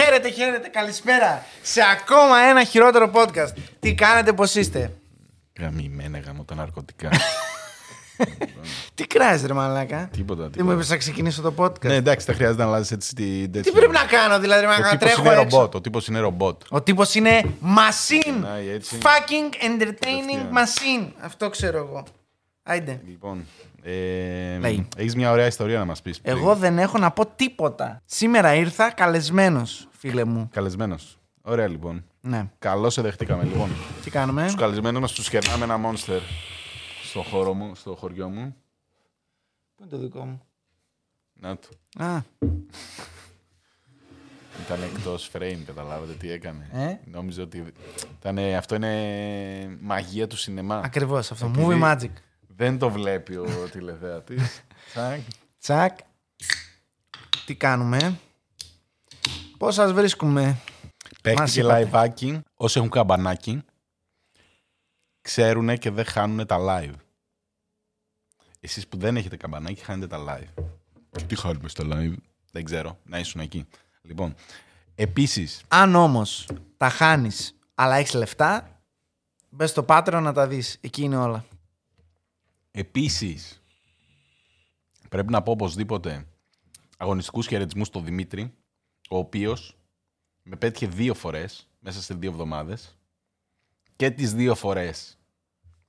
Χαίρετε, χαίρετε, καλησπέρα σε ακόμα ένα χειρότερο podcast. Τι κάνετε, πώς είστε; Γαμημένα γαμώ τα ναρκωτικά. Τι κράζεις, ρε Μαλάκα; τίποτα, Δεν μου τίποτα. είπες να ξεκινήσω το podcast; ναι, εντάξει, δεν χρειάζεται να αλλάζεις έτσι την Τι πρέπει να κάνω, δηλαδή, ρε Ο Μαλάκα, να τύπος τρέχω είναι έξω; ρομπότ. Ο τύπος είναι ρομπότ. Ο τύπος είναι machine. Ξεκινάει έτσι. Fucking entertaining Τελευταία. machine. Αυτό ξέρω εγώ. Άιντε. Λοιπόν, ε, Λέει. έχεις μια ωραία ιστορία να μας πεις. πριν. Εγώ δεν έχω να πω τίποτα. Σήμερα ήρθα καλεσμένος, φίλε μου. Καλεσμένος. Ωραία λοιπόν. Ναι. Καλώς σε δεχτήκαμε λοιπόν. Τι κάνουμε; Τους καλεσμένους μας τους κερνάμε ένα monster στο χώρο μου, στο χωριό μου. Πού είναι το δικό μου; Να του. Α, Ήταν εκτός frame, καταλάβατε τι έκανε. Ε; Νόμιζε ότι ήταν, αυτό είναι μαγεία του σινεμά. ακριβώς αυτό. Επειδή Movie magic. Δεν το βλέπει ο τηλεθεατής. Τσακ. Τσακ. Τι κάνουμε; Πώς σας βρίσκουμε; Παίχτηκε είπατε. live-άκι. Όσοι έχουν καμπανάκι, ξέρουν και δεν χάνουν τα live. Εσείς που δεν έχετε καμπανάκι, χάνετε τα live. Και τι χάνουμε στα live; Δεν ξέρω. Να ήσουν εκεί. Λοιπόν, επίσης, Αν όμως τα χάνεις αλλά έχεις λεφτά, μπες στο Patreon να τα δεις. Εκεί είναι όλα. Επίσης, πρέπει να πω οπωσδήποτε αγωνιστικούς χαιρετισμούς στο Δημήτρη, ο οποίος με πέτυχε δύο φορές μέσα σε δύο εβδομάδες και τις δύο φορές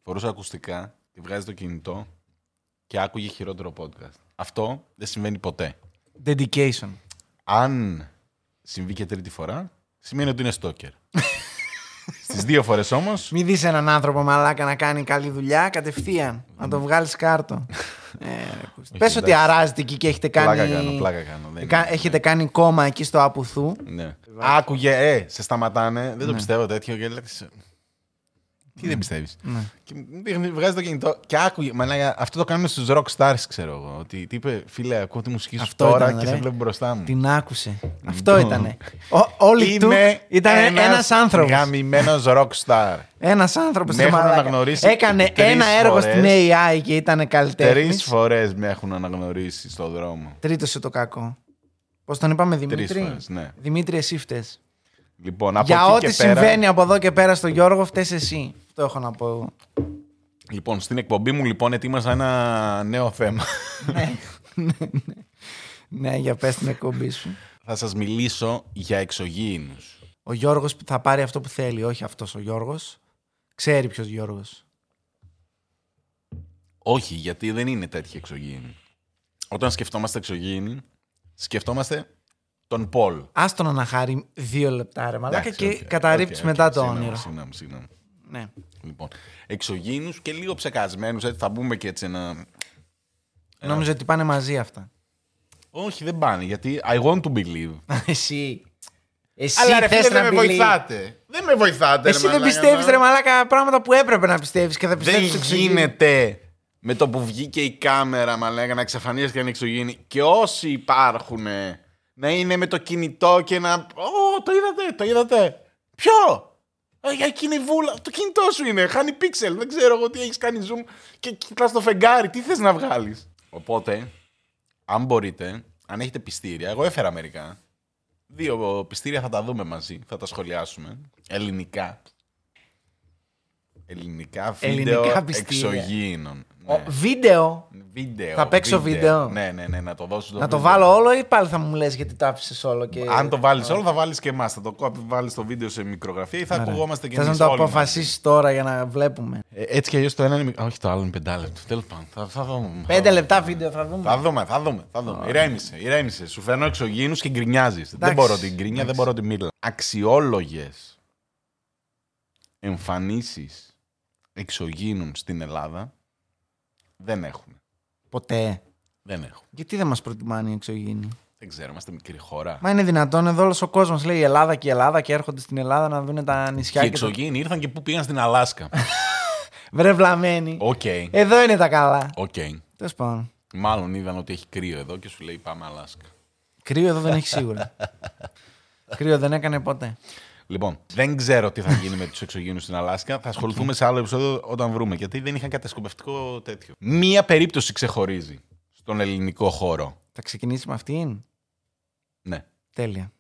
φορούσε ακουστικά και βγάζει το κινητό και άκουγε χειρότερο podcast. Αυτό δεν συμβαίνει ποτέ. Dedication. Αν συμβεί και τρίτη φορά, σημαίνει ότι είναι στόκερ. Στις δύο φορές όμως, Μην δεις έναν άνθρωπο μαλάκα να κάνει καλή δουλειά κατευθείαν. Να το βγάλεις κάρτο. ε, ρε, Κώστα. Πες ότι εντάξει. αράζετε εκεί και έχετε κάνει... πλάκα κάνω, πλάκα κάνω. Δεν Κα- είναι. Έχετε κάνει κόμμα εκεί στο Απουθού. Ναι. Άκουγε, ε, σε σταματάνε, δεν το Ναι. πιστεύω τέτοιο και λέτε. Τι δεν πιστεύεις; Ναι. Και μου δείχνει, βγάζει το κινητό και άκουγε. Μα λέει, αυτό το κάνουμε στους rock stars, ξέρω εγώ. Ότι τι είπε, φίλε, ακούω τη μουσική σου Αυτό τώρα ήταν, και ρε. σε βλέπω μπροστά μου. Την άκουσε. Αυτό ήτανε. Ο- Όλοι του ήταν ένας άνθρωπος. Γαμημένος rock star. Ένας άνθρωπος. Με ρε έχουν μαλάκα. αναγνωρίσει Έκανε τρεις ένα έργο φορές. στην AI και ήταν Τρεις καλλιτέχνης. φορές με έχουν αναγνωρίσει στον δρόμο. Τρίτος το κακό. Πώς τον είπαμε, Τρεις Δημήτρη; φορές, ναι. Δημήτρη, εσύ φταίς. Λοιπόν, από Για εκεί ό,τι και πέρα, συμβαίνει από εδώ και πέρα στο Γιώργο, φταίς εσύ. Αυτό έχω να πω εγώ. Λοιπόν, στην εκπομπή μου λοιπόν ετοίμασα ένα νέο θέμα. Ναι, για πες την εκπομπή σου. Θα σας μιλήσω για εξωγήινους. Ο Γιώργος θα πάρει αυτό που θέλει, όχι αυτός ο Γιώργος. Ξέρει ποιος Γιώργος. Όχι, γιατί δεν είναι τέτοιοι εξωγήινοι. Όταν σκεφτόμαστε εξωγήινοι, σκεφτόμαστε τον Πολ. Άστον να χαρεί δύο λεπτά ρε μαλάκα Εντάξει, και οκ, καταρρίπτεις οκ, μετά οκ, το συγγνώμη, όνειρο. Συγγνώμη, συγγνώμη. Ναι. Λοιπόν, εξωγήινους και λίγο ψεκασμένους, έτσι θα μπούμε και έτσι ένα... Ένα- Νόμιζα ότι πάνε μαζί αυτά. Όχι, δεν πάνε, γιατί I want to believe. Εσύ. Εσύ Αλλά ρε θες φίλε, να δεν με believe. βοηθάτε. Δεν με βοηθάτε, Εσύ ρε δεν μαλάκα, πιστεύεις να- ρε μαλάκα πράγματα που έπρεπε να πιστεύεις και θα Δεν πιστεύεις στο εξωγήινο. γίνεται με το που βγήκε η κάμερα, μα λέγανε, να εξαφανίστηκε ένα εξωγήινη. Και όσοι υπάρχουν να είναι με το κινητό και να. Ω, το είδατε, το είδατε. Ποιο; Ε, Για εκείνη η βούλα. Το κινητό σου είναι. Χάνει πίξελ. Δεν ξέρω εγώ τι έχεις κάνει zoom και κοιτάς το φεγγάρι. Τι θες να βγάλεις; Οπότε, αν μπορείτε, αν έχετε πιστήρια, εγώ έφερα μερικά. Δύο πιστήρια θα τα δούμε μαζί, θα τα σχολιάσουμε. Ελληνικά. Ελληνικά βίντεο Ελληνικά πιστήρια. εξωγήινων. Ο- Ναι. Βίντεο; Βίντεο. Θα παίξω βίντεο. Ναι, ναι, ναι, να το δώσω το Να το βίντεο. βάλω όλο ή πάλι θα μου λες γιατί το άφησες όλο και... Αν το βάλεις όλο, θα βάλεις και εμάς. Θα το βάλεις το βίντεο σε μικρογραφία ή θα Ωραία. ακουγόμαστε και Θες εμείς. να το αποφασίσεις τώρα για να βλέπουμε; έτσι κι αλλιώς το ένα είναι. μικ- Όχι, το άλλο είναι πεντάλεπτο. Τέλος πάντων. Θα, θα δούμε. Πέντε λεπτά βίντεο θα δούμε. Θα δούμε, θα δούμε. Θα δούμε. Ηρέμησε, ηρέμησε. Σου φέρνω εξωγήινους και γκρινιάζεις. Δεν Εντάξει. μπορώ την γκρίνια, δεν Εντάξει. μπορώ την μίλα. Αξιόλογες εμφανίσεις εξωγήινων στην Ελλάδα δεν έχουν. Ποτέ. Δεν έχουν. Γιατί δεν μας προτιμάνε οι εξωγήινοι; Δεν ξέρω, είμαστε μικρή χώρα. Μα είναι δυνατόν εδώ όλος ο κόσμος λέει η Ελλάδα και η Ελλάδα και έρχονται στην Ελλάδα να δουν τα νησιά Και οι και, το... εξωγήινοι ήρθαν και πού πήγαν στην Αλάσκα. Βρε βλαμμένοι. Οκ. Εδώ είναι τα καλά. Οκ. Τέλος πάντων. Μάλλον είδαν ότι έχει κρύο εδώ και σου λέει πάμε Αλάσκα. Κρύο εδώ δεν έχει σίγουρα. Κρύο δεν έκανε ποτέ. Λοιπόν, δεν ξέρω τι θα γίνει με τους εξωγήινους στην Αλάσκα. Θα ασχοληθούμε σε άλλο επεισόδιο όταν βρούμε. Γιατί δεν είχαν κατασκοπευτικό τέτοιο. Μία περίπτωση ξεχωρίζει στον ελληνικό χώρο. Θα ξεκινήσει με αυτήν; Ναι. Τέλεια.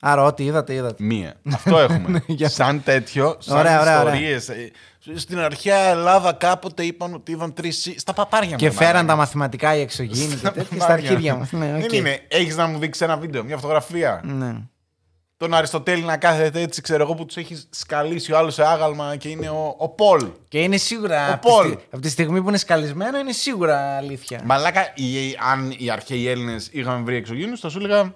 Άρα, ό,τι είδατε, είδατε. Μία. Αυτό έχουμε. για- σαν τέτοιο, σαν Ωραία, ωραία, ωραία. ιστορίες. Ε, Στην αρχαία Ελλάδα κάποτε είπαν ότι είδαν τρεις. Στα παπάρια Και μου, φέραν μαλάκα. τα μαθηματικά οι εξωγήινοι και τέτοια στα παπάρια. αρχίδια μας. Ναι, Δεν οκ. είναι. Έχεις να μου δείξει ένα βίντεο, μια φωτογραφία. Ναι. Τον Αριστοτέλη να κάθεται έτσι, ξέρω εγώ, που τους έχεις σκαλίσει ο άλλος σε άγαλμα και είναι ο, ο Πολ. Και είναι σίγουρα. Ο από τη, Πολ. στι- από τη στιγμή που είναι σκαλισμένο, είναι σίγουρα αλήθεια. Μαλάκα, οι- αν οι αρχαίοι Έλληνες είχαν βρει εξωγήινους, θα σου έλεγα.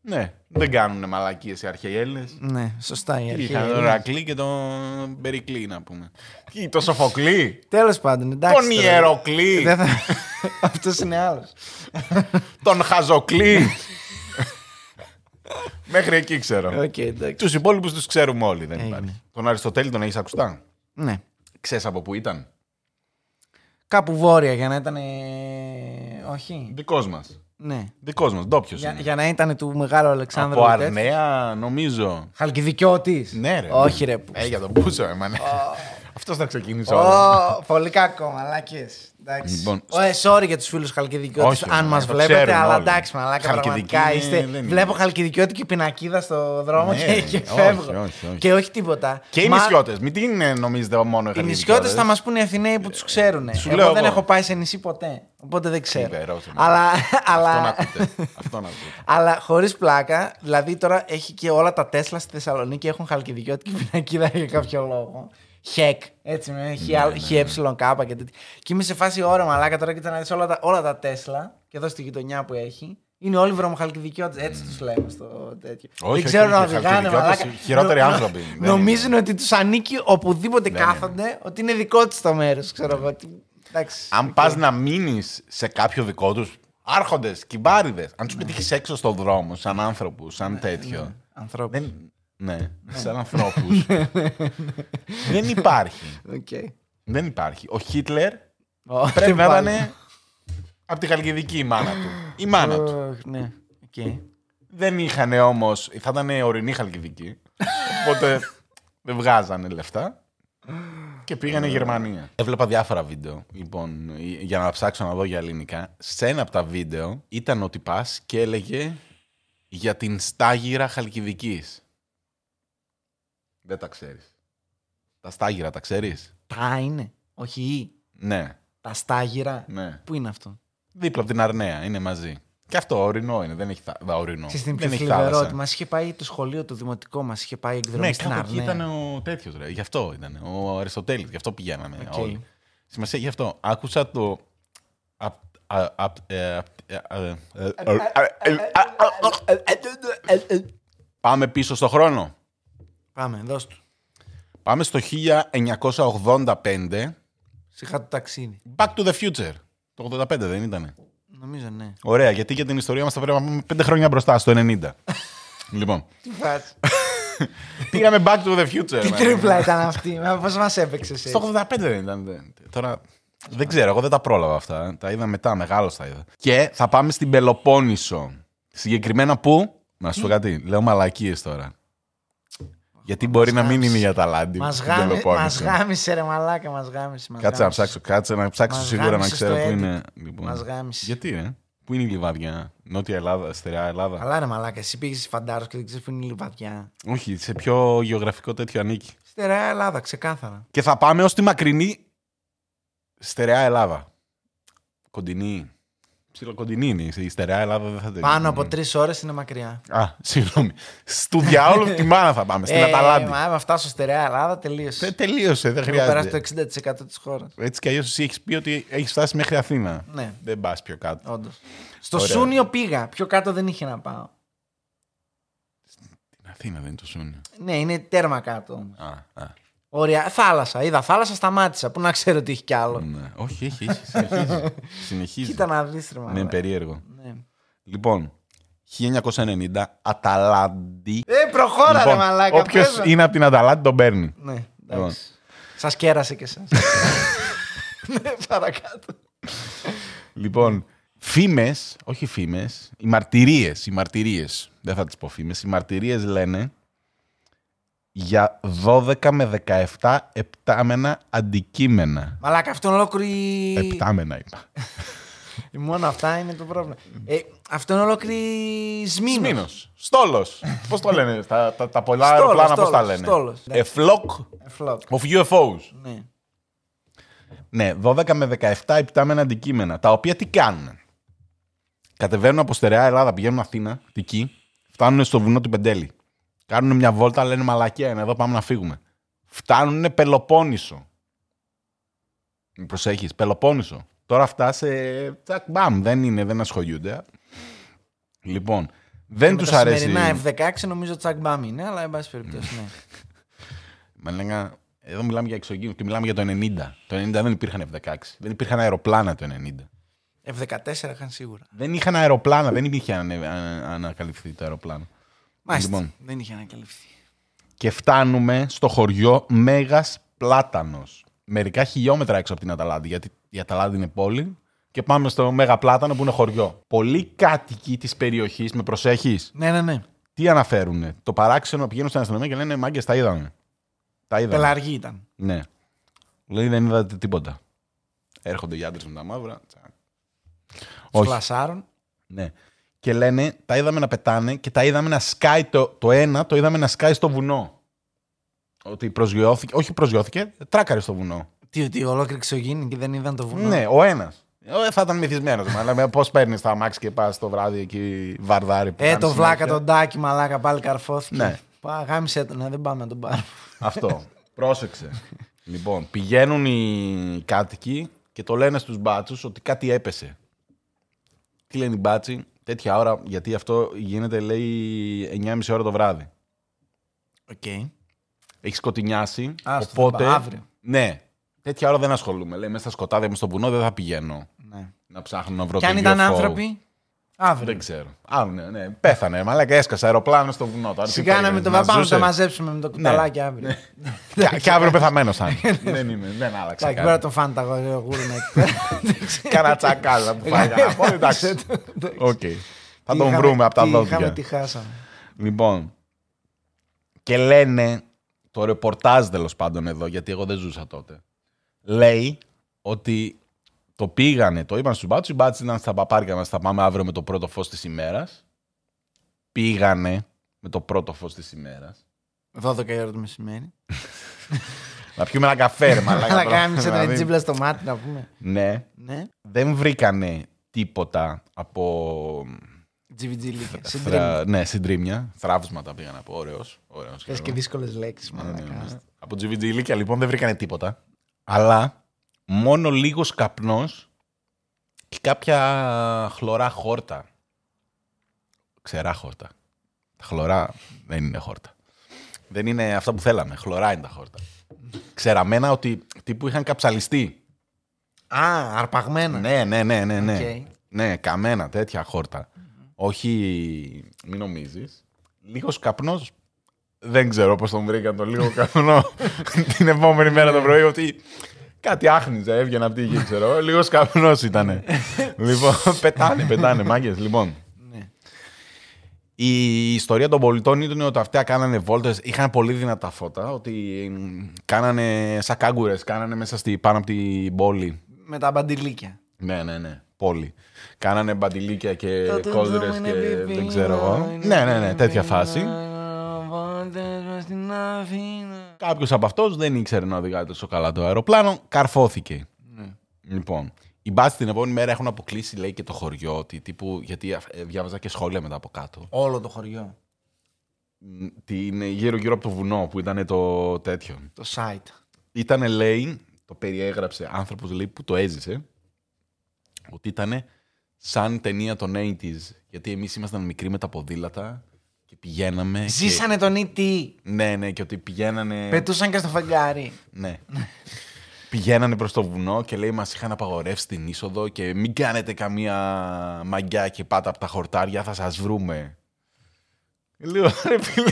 Ναι, δεν κάνουν μαλακίες οι αρχαίοι Έλληνες. Ναι, σωστά η αρχή. Είχαν τον Ηρακλή και τον Περικλή, να πούμε. Τι, το Σοφοκλή, Τέλος πάντων, εντάξει. τον τώρα. Ιεροκλή, Δεν θα... Αυτός είναι άλλος. τον Χαζοκλή. Μέχρι εκεί ξέρω. Οκ, εντάξει. Τους υπόλοιπους τους ξέρουμε όλοι, δεν Έγινε. υπάρχει. Τον Αριστοτέλη τον έχεις ακουστά; Ναι. Ξέρεις από πού ήταν; Κάπου βόρεια για να ήταν. ε, Όχι. Δικός μας. Ναι. Δικός μας, ντόπιος. Για, για να ήταν του μεγάλου Αλεξάνδρου. Από τέτοιο. Αρναία, νομίζω. Χαλκιδικιώτης. Ναι, ρε. Όχι, ρε. που- Ε, για τον Πούσο, εμένα. Αυτός θα ξεκινήσει όλος. Ω, πολύ κακό, μαλάκες. Λοιπόν, Λοιπόν, ε, sorry για τους φίλους Χαλκιδικιώτης, Όχι, αν μα, μας το βλέπετε, ξέρουν αλλά όλοι. εντάξει, μαλάκα. Χαλκιδική Πραγματικά είναι- είστε. δεν είναι. Βλέπω Χαλκιδικιώτη και πινακίδα στο δρόμο Ναι, και, και όχι, φεύγω. όχι, όχι. Και όχι τίποτα. Και οι Μα- νησιώτες. Μην την ε, νομίζετε μόνο οι Οι νησιώτες θα μας πούνε οι Αθηναίοι που τους ξέρουν. Σου Εγώ λέω δεν εγώ. έχω πάει σε νησί ποτέ. Οπότε δεν ξέρω. Φοβερός είμαι. Αλλά, Αυτό να αλλά, ακούτε. Αυτό να ακούτε. αλλά χωρίς πλάκα, δηλαδή τώρα έχει και όλα τα Τέσλα στη Θεσσαλονίκη έχουν χαλκιδικιώτικη πινακίδα για κάποιο λόγο. Χεκ, έτσι με Ναι, χι ε κάπα και τέτοια. Και είμαι σε φάση ώρα μαλάκα τώρα κοίτα να δεις όλα τα, όλα τα Τέσλα και εδώ στη γειτονιά που έχει. Είναι όλοι βρωμοχαλκιδικιώτες, έτσι τους λέμε στο τέτοιο. Όχι, δεν ξέρω όχι, να οι οδηγάνε χαλκιδικιώτες μαλάκα. χειρότεροι Νο- νο- άνθρωποι. Δεν είναι. Νομίζουν ότι τους ανήκει οπουδήποτε Δεν κάθονται, ότι είναι δικό τους το μέρος, ξέρω εγώ. Τι- Εντάξει. Αν οκ. πας να μείνεις σε κάποιο δικό τους, άρχοντες, κυμπάριδες, αν τους πετύχεις έξω στον δρόμο, σαν άνθρωπου, σαν τέτοιο. Ανθρώπους. Δεν... Ναι, σαν ανθρώπους. δεν υπάρχει. Οκ. Δεν υπάρχει. Ο Χίτλερ Ω, πρέπει να πάλι. ήταν από τη Χαλκιδική η μάνα του. Η μάνα του. Ωχ, Ναι, οκ. Δεν είχαν όμως. Θα ήταν ορεινή Χαλκιδική. Οπότε δεν βγάζανε λεφτά. Και πήγανε Γερμανία. Έβλεπα διάφορα βίντεο, λοιπόν, για να ψάξω να δω για ελληνικά. Σε ένα από τα βίντεο ήταν ότι πα και έλεγε για την στάγυρα Χαλκιδικής. Δεν τα ξέρεις. Τα στάγυρα τα ξέρεις. Τα είναι. Όχι ή. Ναι, Τα στάγυρα. ναι. Πού είναι αυτό. Δίπλα από την Αρνέα, είναι μαζί. Και αυτό ορεινό είναι, δεν έχει θα... δα- ορεινό. Ξέρεις τι είναι δεν πιο έχει θλιβερό. θάλασσα. Ότι μα είχε πάει το σχολείο, το δημοτικό μα είχε πάει εκδρομή Ναι, στην κάπου εκεί Αρνέα. ήταν ο τέτοιο, ρε. Γι' αυτό ήταν. Ο Αριστοτέλη. Γι' αυτό πηγαίναμε Οκ. όλοι. Σημασία γι' αυτό. Άκουσα το. απ- α- απ- ε, απ- ε, ε, ε, ε, ε, Πάμε πίσω στο χρόνο. Πάμε, δώσ' του. Πάμε στο 1985. Σιγά το ταξίδι. Back to the future. Το 85 δεν ήτανε. Νομίζω ναι. Ωραία, γιατί για την ιστορία μας θα πρέπει να πάμε πέντε χρόνια μπροστά, στο 90. λοιπόν, Τι φάση. πήγαμε back to the future. Τι man. τρίπλα ήταν αυτή. Πώς μας έπαιξε εσύ; Στο 85 δεν ήταν. δεν- Τώρα δεν ξέρω, εγώ δεν τα πρόλαβα αυτά. Τα είδα μετά, μεγάλος τα είδα. Και θα πάμε στην Πελοπόννησο. Συγκεκριμένα πού, να σου πω κάτι, λέω μαλακίες τώρα. Γιατί μπορεί να μην γάμισε. είναι για τα λάντι. Μας στην γάμισε, Πελοπόννησο. μας γάμισε ρε μαλάκα, μας γάμισε. μας Κάτσε να γάμισε. ψάξω, κάτσε να ψάξω Μας σίγουρα να γάμισε ξέρω στο πού edit. είναι. Λοιπόν. Μας γάμισε. Γιατί, ρε, πού είναι η λιβαδιά, Νότια Ελλάδα, στερεά Ελλάδα. Καλά ρε μαλάκα, εσύ πήγες στη Φαντάρο και δεν ξέρεις που είναι η Λιβαδιά. Όχι, σε ποιο γεωγραφικό τέτοιο ανήκει. Στερεά Ελλάδα, ξεκάθαρα. Και θα πάμε ως τη μακρινή στερεά Ελλάδα. Κοντινή. Ψιλοκοντινή είναι. Η στερεά Ελλάδα δεν θα τελειώσει. Πάνω από τρεις ώρες είναι μακριά. Α, συγγνώμη. Στου διαόλου τη μάνα θα πάμε. Στην Ε, Αταλάντη. Μα άμα φτάσω στερεά Ελλάδα, τελείωσε. Δεν τελείωσε, δεν Έχω περάσει χρειάζεται. το 60% της χώρας. Έτσι κι αλλιώς εσύ έχεις πει ότι έχεις φτάσει μέχρι Αθήνα. Ναι, Δεν πας πιο κάτω. όντως. Στο Ωραία. Σούνιο πήγα. Πιο κάτω δεν είχε να πάω. Την Αθήνα δεν είναι το Σούνιο. Ναι, είναι τέρμα κάτω όμως. Α, α. Ωραία, θάλασσα. Είδα θάλασσα, σταμάτησα. Πού να ξέρω ότι έχει κι άλλο. Ναι. Όχι, έχει, έχει. Συνεχίζει. Συνεχίζει. Κοίτα να δεις, ρε Ναι, μαλάκα. περίεργο. Ναι. Λοιπόν, 1990, Αταλάντη. Ε, προχώρα, ρε μαλάκα. Όποιος πες μου. είναι από την Αταλάντη τον παίρνει. Ναι, εντάξει. Σας κέρασε και εσά. ναι, παρακάτω. Λοιπόν, φήμες, όχι φήμες, οι μαρτυρίες. Οι μαρτυρίες, δεν θα τις πω φήμες. Οι μαρτυρίες λένε για 12 με 17 επτάμενα αντικείμενα. Μαλάκα, αυτό είναι ολόκληρη. Επτάμενα είπα. Και μόνο αυτά είναι το πρόβλημα. Ε, αυτό είναι ολόκληρη Σμήνος. Σμήνος. Στόλος. Πώς το λένε, τα, τα, τα πολλά Στόλος, αεροπλάνα πώς τα στόλος, λένε; στόλος. A flock Ε, φλοκ. of UFOs. Ναι. Ναι, 12 με 17 υπτάμενα αντικείμενα. Τα οποία τι κάνουν. Κατεβαίνουν από στερεά Ελλάδα, πηγαίνουν Αθήνα, εκεί, φτάνουν στο βουνό του Πεντέλη. Κάνουν μια βόλτα, λένε μαλακία είναι εδώ, πάμε να φύγουμε. Φτάνουν Πελοπόννησο. Μη Προσέχεις, Πελοπόννησο. Τώρα αυτά σε τσακ μπαμ, δεν είναι, δεν ασχολιούνται. Λοιπόν, δεν Με τους τα αρέσει... σημερινά F16 νομίζω τσακ μπάμ είναι, αλλά εν πάση περιπτώσει, ναι. Με λέγα, εδώ μιλάμε για εξωγήινους και μιλάμε για το 90. Το 90 δεν υπήρχαν F-16. Δεν υπήρχαν αεροπλάνα το 90. F14 είχαν σίγουρα. Δεν είχαν αεροπλάνα, δεν είχε ανε- α- ανακαλυφθεί το αεροπλάνο. Μάλιστα. Λοιπόν. Δεν είχε ανακαλυφθεί. Και φτάνουμε στο χωριό Μέγας Πλάτανος. Μερικά χιλιόμετρα έξω από την Αταλάντη, γιατί η Αταλάντη είναι πόλη. Και πάμε στο Μέγα Πλάτανο που είναι χωριό. Πολλοί κάτοικοι της περιοχής, με προσέχεις, Ναι, ναι, ναι. τι αναφέρουν. Το παράξενο πηγαίνουν στην αστυνομία και λένε Μάγκες, τα είδαμε. Τα είδαμε. Πελαργή ήταν. Ναι. Λέει δεν είδατε τίποτα. Έρχονται οι άντρες με τα μαύρα. τσακ. Όχι. Φλασάρων. Ναι. Και λένε, τα είδαμε να πετάνε και τα είδαμε να σκάει το, το ένα, το είδαμε να σκάει στο βουνό. Ότι προσγειώθηκε, όχι προσγειώθηκε, τράκαρε στο βουνό. Τι, ότι ολόκληρη ξογίνη και δεν είδαν το βουνό; Ναι, ο ένας. Θα ήταν μυθισμένος. Αλλά πώς παίρνεις τα αμάξι και πας το βράδυ εκεί βαρδάρι. που Ε, κάνεις το βλάκα συνέχεια. τον τάκι μαλάκα πάλι καρφώθηκε. Ναι. Πά, γάμισε τον, ναι, δεν πάμε να τον πάρουμε. Αυτό. Πρόσεξε. λοιπόν, πηγαίνουν οι κάτοικοι και το λένε στους μπάτσους ότι κάτι έπεσε. Τι λένε οι μπάτσοι, τέτοια ώρα, γιατί αυτό γίνεται, λέει, 9.30 ώρα το βράδυ. Οκ. Έχει σκοτεινιάσει, Α, στο οπότε... θα πάω αύριο. Ναι, τέτοια ώρα δεν ασχολούμαι. Λέει, μέσα στα σκοτάδια, μέσα στο βουνό δεν θα πηγαίνω Ναι. να ψάχνω να βρω Και το αν ήταν UFO. άνθρωποι, αύριο. Δεν ξέρω. Α, ναι, ναι. Πέθανε. Μαλάκα έσκασε αεροπλάνο στο βουνό. Τώρα, τι Σιγά να περίμενες, μην το πάμε να ζούσε. το μαζέψουμε με το κουταλάκι αύριο. Και- Και αύριο πεθαμένος θα είναι. Δεν είμαι, δεν άλλαξε. Εντάξει, κάτι. μπορεί να τον φάνε τα γουρούνια εκεί πέρα. Κάνα τσακάλα που φάει κανένα πόδι, εντάξει. Οκ. Θα Τι τον είχαμε- βρούμε από τα τι Είχαμε, δόντια. τι χάσαμε. Λοιπόν. Και λένε, το ρεπορτάζ τέλος πάντων εδώ, γιατί εγώ δεν ζούσα τότε. Λέει ότι το πήγανε, το είπαν στους μπάτσους, οι μπάτσοι ήταν στα παπάρια μας, θα πάμε αύριο με το πρώτο φως της ημέρας. Πήγανε με το πρώτο φως της ημέρας. 12 η ώρα το μεσημέρι. Να πιούμε ένα καφέ, ρε μαλάκα. Αλλά τώρα. κάμισε Δηλαδή, τον τζίμπλα στο μάτι να πούμε. Ναι. Ναι. Δεν βρήκανε τίποτα από GVG λίγα. Θρα... Συντρίμμια. Ναι, συντρίμια. Θραύσματα πήγα να πω. Ωραίος. Ωραίος. Πες και δύσκολες λέξεις, Ναι, ναι, μαλάκα. μάλιστα. Από GVG ηλικία λοιπόν δεν βρήκανε τίποτα. Αλλά μόνο λίγος καπνός και κάποια χλωρά χόρτα. Ξερά χόρτα. Τα χλωρά δεν είναι χόρτα. Δεν είναι αυτά που θέλαμε. Χλωρά είναι τα χόρτα. Ξεραμένα ότι τύπου είχαν καψαλιστεί. Α, αρπαγμένα. Ναι, ναι, ναι, ναι. Ναι, Οκ. ναι καμένα τέτοια χόρτα. Όχι, μην νομίζεις. Λίγος καπνός, δεν ξέρω πώς τον βρήκαν το λίγο καπνό την επόμενη μέρα το πρωί, ότι κάτι άχνιζε, έβγαινε από τη γη, ξέρω. Λίγος καπνός ήτανε. λοιπόν, πετάνε, πετάνε, μάγκες. Λοιπόν, Ναι. η ιστορία των πολιτών ήταν ότι αυτά κάνανε βόλτες, είχαν πολύ δυνατά φώτα, ότι μ, κάνανε σαν κάγκουρες, κάνανε μέσα στη, πάνω από την πόλη. Με τα μπαντιλίκια. Ναι, ναι, ναι. Πόλη. Κάνανε μπαντιλίκια και Τότε κόντρες δρόμο και είναι δεν πιπίνα, ξέρω εγώ. είναι Ναι, ναι, ναι, τέτοια πιπίνα, φάση. βόλτες μες στην Αθήνα. Κάποιος από αυτούς δεν ήξερε να οδηγάει τόσο καλά το αεροπλάνο, καρφώθηκε. Ναι. Λοιπόν, οι μπάτσοι την επόμενη μέρα έχουν αποκλείσει, λέει, και το χωριό. Ότι, τύπου, γιατί ε, διάβαζα και σχόλια μετά από κάτω. Όλο το χωριό. Μ, Την γύρω-γύρω από το βουνό που ήταν το τέτοιο. Το site. Ήταν, λέει, το περιέγραψε άνθρωπος λέει, που το έζησε, ότι ήταν σαν ταινία των 80s. Γιατί εμείς ήμασταν μικροί με τα ποδήλατα και πηγαίναμε. και- Ζήσανε τον E.T. Ναι, ναι, και ότι πηγαίνανε. Πετούσαν και στο φεγγάρι. Ναι. πηγαίνανε προς το βουνό και λέει μας είχαν απαγορεύσει την είσοδο και μην κάνετε καμία μαγκιά και πάτε από τα χορτάρια, θα σας βρούμε. Λέω, ρε φίλε,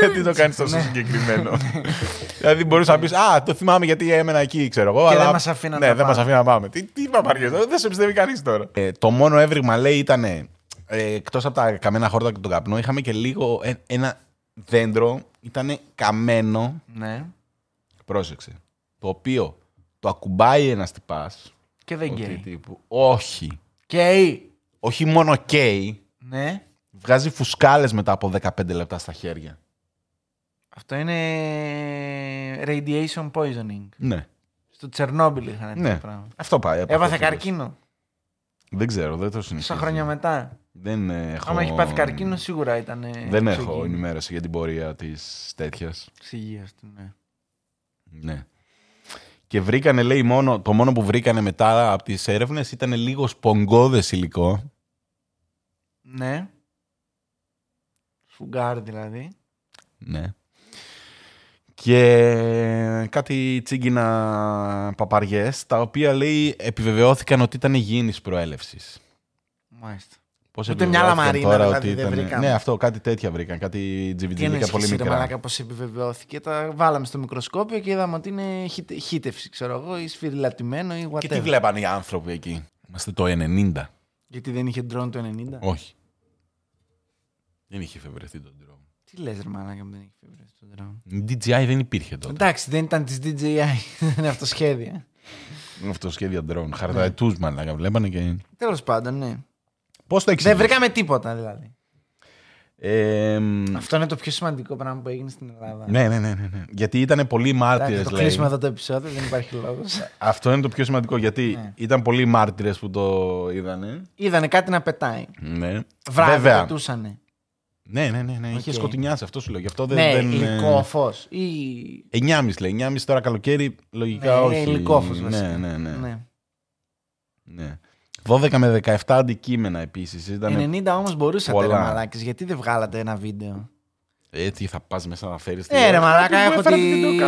γιατί το κάνεις τόσο Ναι. συγκεκριμένο; δηλαδή μπορείς να πεις, α, το θυμάμαι γιατί έμενα εκεί, ξέρω εγώ. Και αλλά... δεν μας αφήναν ναι, να δεν μας πάμε. αφήναν να πάμε. Τι, τι παπαριές, δεν σε πιστεύει κανείς τώρα. Ε, το μόνο έβριγμα, λέει, ήταν, ε, εκτός από τα καμένα χόρτα και τον καπνό, είχαμε και λίγο ε, ένα δέντρο, ήταν καμένο Ναι. Πρόσεξε. Το οποίο το ακουμπάει ένας τυπάς Και δεν Ότι γκέι. τύπου. Όχι. Γκέι. Όχι μόνο καίει, Ναι. βγάζει φουσκάλες μετά από 15 λεπτά στα χέρια. Αυτό είναι radiation poisoning. Ναι. Στο Τσερνόμπιλ είχαν τέτοιο Ναι. πράγμα. Αυτό πάει. Έβαθε επαφές. καρκίνο. Δεν ξέρω, δεν το συνηθίζω. Τόσα χρόνια μετά. Δεν έχω... Άμα έχει πάθει καρκίνο, σίγουρα ήταν. Δεν έχω ενημέρωση για την πορεία της τέτοιας. Τη υγεία του, ναι. Ναι. Και βρήκανε, λέει, μόνο, το μόνο που βρήκανε μετά από τις έρευνες ήταν λίγο σπογγόδες υλικό. Ναι. Σφουγγάρι δηλαδή. Ναι. Και κάτι τσίγκινα παπαριές, τα οποία, λέει, επιβεβαιώθηκαν ότι ήταν υγιεινής προέλευσης. Μάλιστα. Πώς Ούτε μια επιβεβαιώθηκαν λαμαρίνα, δηλαδή, δεν βρήκαμε. Ναι, αυτό, κάτι τέτοια βρήκαν. Κάτι Τι είναι τζιβιτζιλίκια πολύ σχέση, ρε μικρά. μαλάκα, πώς επιβεβαιώθηκε. Τα βάλαμε στο μικροσκόπιο και είδαμε ότι είναι χύτε- χύτευση, ξέρω εγώ, ή σφυριλατημένο ή whatever. Και τι βλέπανε οι άνθρωποι εκεί. Είμαστε το 90. Γιατί δεν είχε drone το 90. Όχι. Δεν είχε εφευρεθεί το drone. Τι λες ρε μαλάκα που δεν είχε φεύγει το drone. Η DJI δεν υπήρχε τότε. Εντάξει, δεν ήταν της DJI. δεν είναι αυτοσχέδια. Αυτοσχέδια drone. Χαρταετούς μαλάκα βλέπανε και... Τέλος πάντων, ναι. Πώς το Δεν εξηγείς; βρήκαμε τίποτα δηλαδή. Ε, μ, Αυτό είναι το πιο σημαντικό πράγμα που έγινε στην Ελλάδα. ναι, ναι, ναι, ναι, ναι. Γιατί ήταν πολλοί Εντάξει, μάρτυρες, το λέει. κλείσουμε εδώ το επεισόδιο, δεν υπάρχει λόγος. Αυτό είναι το πιο σημαντικό, γιατί Ναι. ήταν πολλοί μάρτυρες που το είδανε. Είδανε κάτι να πετάει. Ναι. Βράδυ Βέβαια. πετούσανε. Ναι, ναι, ναι, ναι. Είχε Οκ. σκοτεινιάσει, αυτό σου λέω. Γι' αυτό δεν... ναι, δεν, υλικό φως. Ή. 9,5 λέει. 9,5 τώρα καλοκαίρι, λογικά Ναι, όχι. υλικό φως. ναι, ναι, ναι, ναι. ναι. 12 με 17 αντικείμενα επίσης. Ήταν 90 όμως μπορούσατε, ρε πολλά. μαλάκες, γιατί δεν βγάλατε ένα βίντεο; Έτσι θα πας μέσα να φέρεις. Ε, ρε μαλάκα, έχω τη...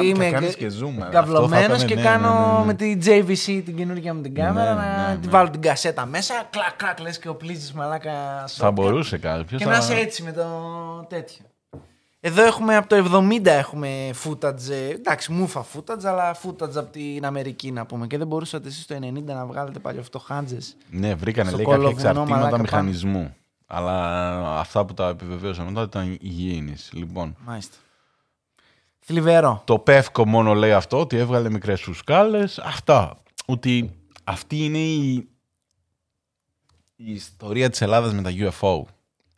είμαι Κάνεις και zoom. ε. καυλωμένος Αυτό θα και ήταν, ναι, κάνω ναι, ναι, ναι. με τη JVC την καινούργια μου την κάμερα Ναι, να ναι, τη ναι. βάλω την κασέτα μέσα, κλακ κλακ λες και οπλίζεις μαλάκα Θα μπορούσε κάποιος. και να είσαι έτσι με το τέτοιο. Εδώ έχουμε από το 70 έχουμε footage, ε, εντάξει μούφα footage, αλλά footage από την Αμερική να πούμε και δεν μπορούσατε εσείς το 90 να βγάλετε πάλι αυτό χάντζες. Ναι, βρήκανε Στο λέει κάποια κολοβουνό, εξαρτήματα μαλάκα, μηχανισμού. Αλλά αυτά που τα επιβεβαίωσαν μετά ήταν υγιεινής. Λοιπόν, Μάλιστα. Θλιβερό. το Πεύκο μόνο λέει αυτό, ότι έβγαλε μικρές σουσκάλες. Αυτά. Ότι αυτή είναι η, η ιστορία της Ελλάδας με τα UFO.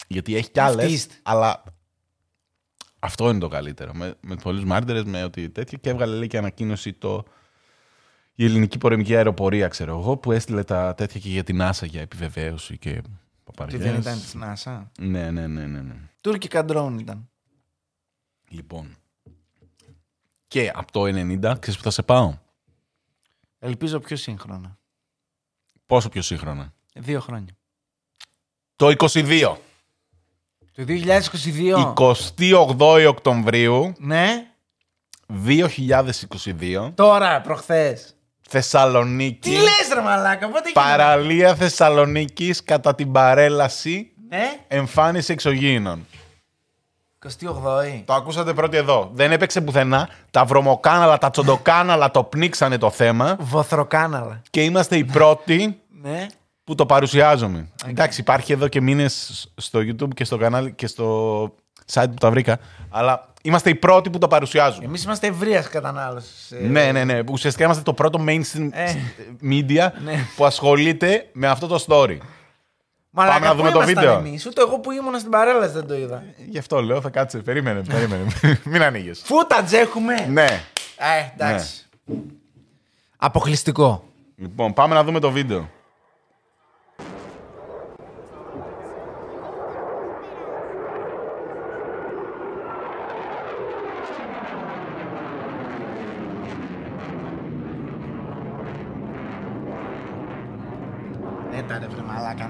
Γιατί έχει κι Αυτή άλλες, είστε. αλλά αυτό είναι το καλύτερο. Με, με πολλούς μάρτυρες, με ότι τέτοιο. Και έβγαλε λέει και ανακοίνωση το, η ελληνική πολεμική αεροπορία, ξέρω εγώ, που έστειλε τα τέτοια και για την NASA για επιβεβαίωση και Τι παπαριές. δεν ήταν της NASA. Ναι, ναι, ναι, ναι, ναι. Τούρκικα drone ήταν. Λοιπόν. Και από το 90, ξέρεις που θα σε πάω; Ελπίζω πιο σύγχρονα. Πόσο πιο σύγχρονα; Δύο χρόνια. Το 22. Το 2022. 28 Οκτωβρίου Ναι. 2022. Τώρα, προχθές. Θεσσαλονίκη. Τι λες ρε μαλάκα, πότε γίνεται; Παραλία Θεσσαλονίκης κατά την παρέλαση Ναι. εμφάνιση εξωγήινων. 28η. Το ακούσατε πρώτοι εδώ. Δεν έπαιξε πουθενά. Τα βρωμοκάναλα, τα τσοντοκάναλα το πνίξανε το θέμα. Βοθροκάναλα. Και είμαστε οι πρώτοι Ναι. που το παρουσιάζουμε. Εντάξει, υπάρχει εδώ και μήνες στο YouTube και στο κανάλι και στο site που τα βρήκα. Αλλά είμαστε οι πρώτοι που το παρουσιάζουμε. Εμείς είμαστε ευρείας κατανάλωσης. Ναι, ναι, ναι. Ουσιαστικά είμαστε το πρώτο mainstream Ε. media Ναι. που ασχολείται με αυτό το story. Μαλάκα, Πάμε να δούμε πού το ήμασταν βίντεο. Εμείς. Ούτε εγώ που ήμουν στην παρέλαση δεν το είδα. Γι' αυτό λέω, θα κάτσε. Περίμενε, περίμενε. Μην ανοίγεις. Φούτατζ έχουμε. ναι. Ε, εντάξει. Αποκλειστικό. Λοιπόν, πάμε να δούμε το βίντεο.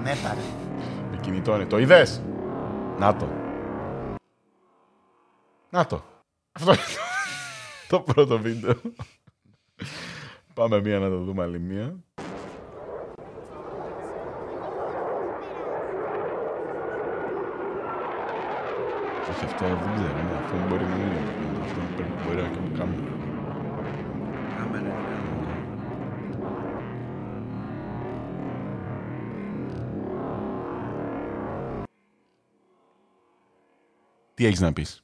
Βρε μαλάκα, νέταρε. Με κινητό είναι. Το είδες; Να το. Να το. Αυτό είναι το, το πρώτο βίντεο. Πάμε μία να το δούμε άλλη μία. Όχι αυτό δεν ξέρω. ναι, Αυτό δεν μπορεί να είναι. Αυτό πρέπει, μπορεί να είναι και από κάμερα. Τι έχεις να πεις;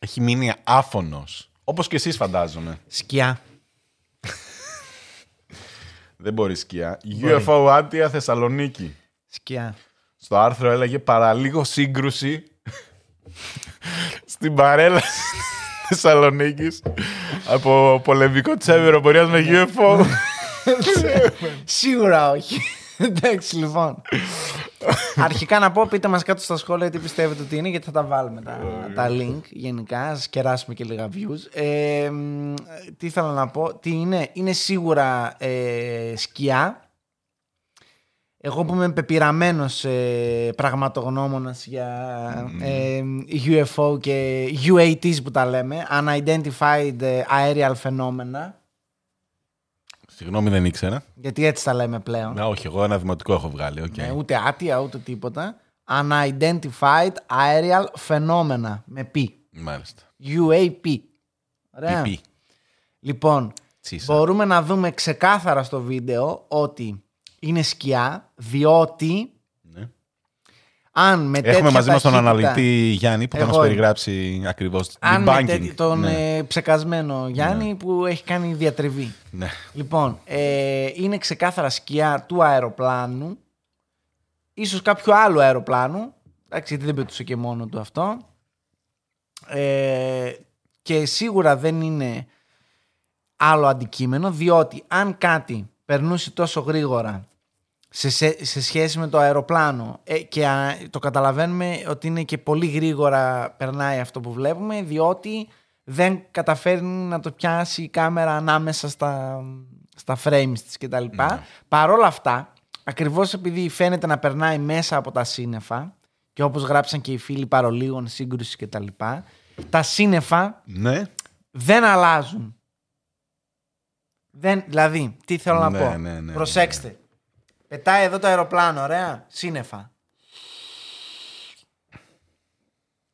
Έχει μείνει άφωνος. Όπως και εσείς φαντάζομαι. Σκιά. Δεν μπορεί σκιά. UFO Άτια Θεσσαλονίκη. Σκιά. Στο άρθρο έλεγε παραλίγο σύγκρουση στην παρέλαση Θεσσαλονίκης από πολεμικό τη αεροπορία με UFO. Σίγουρα όχι. Εντάξει, λοιπόν. Αρχικά να πω, πείτε μας κάτω στα σχόλια τι πιστεύετε ότι είναι, γιατί θα τα βάλουμε τα, τα link γενικά. Σας κεράσουμε και λίγα views. Ε, μ, τι ήθελα να πω, τι είναι. Είναι σίγουρα ε, σκιά. Εγώ που είμαι πεπειραμένος ε, πραγματογνώμονας για ε, UFO και UATs που τα λέμε, Unidentified ε, Aerial Phenomena, Συγγνώμη, δεν ήξερα. γιατί έτσι τα λέμε πλέον. Να, όχι, εγώ ένα δημοτικό έχω βγάλει. οκ. Ναι, ούτε UFO, ούτε τίποτα. Unidentified Aerial Phenomena με P. Μάλιστα. UAP. Ωραία. Πι πι. Λοιπόν, Τσίσα. μπορούμε να δούμε ξεκάθαρα στο βίντεο ότι είναι σκιά, διότι Ναι. Αν με τέτοια Έχουμε μαζί μας τον ταχύτητα- αναλυτή Γιάννη που θα Εγώ μας είμαι. περιγράψει ακριβώς Αν με debunking. τέτοι- τον Ναι. ε, ψεκασμένο Γιάννη που έχει κάνει διατριβή. Ναι. Λοιπόν, ε, είναι ξεκάθαρα σκιά του αεροπλάνου, ίσως κάποιου άλλου αεροπλάνου, εντάξει, γιατί δεν πετούσε και μόνο του αυτό. Ε, και σίγουρα δεν είναι άλλο αντικείμενο, διότι αν κάτι περνούσε τόσο γρήγορα σε, σε, σε σχέση με το αεροπλάνο ε, και α, το καταλαβαίνουμε ότι είναι και πολύ γρήγορα περνάει αυτό που βλέπουμε διότι δεν καταφέρνει να το πιάσει η κάμερα ανάμεσα στα, στα frames της κτλ. Ναι. Παρ' όλα αυτά, ακριβώς επειδή φαίνεται να περνάει μέσα από τα σύννεφα και όπως γράψαν και οι φίλοι παρολίγων σύγκρουση κτλ. Τα, τα σύννεφα Ναι. δεν αλλάζουν. Δεν, δηλαδή, τι θέλω να Ναι, πω; ναι, ναι, Προσέξτε. Πετάει εδώ το αεροπλάνο, ωραία. Σύννεφα.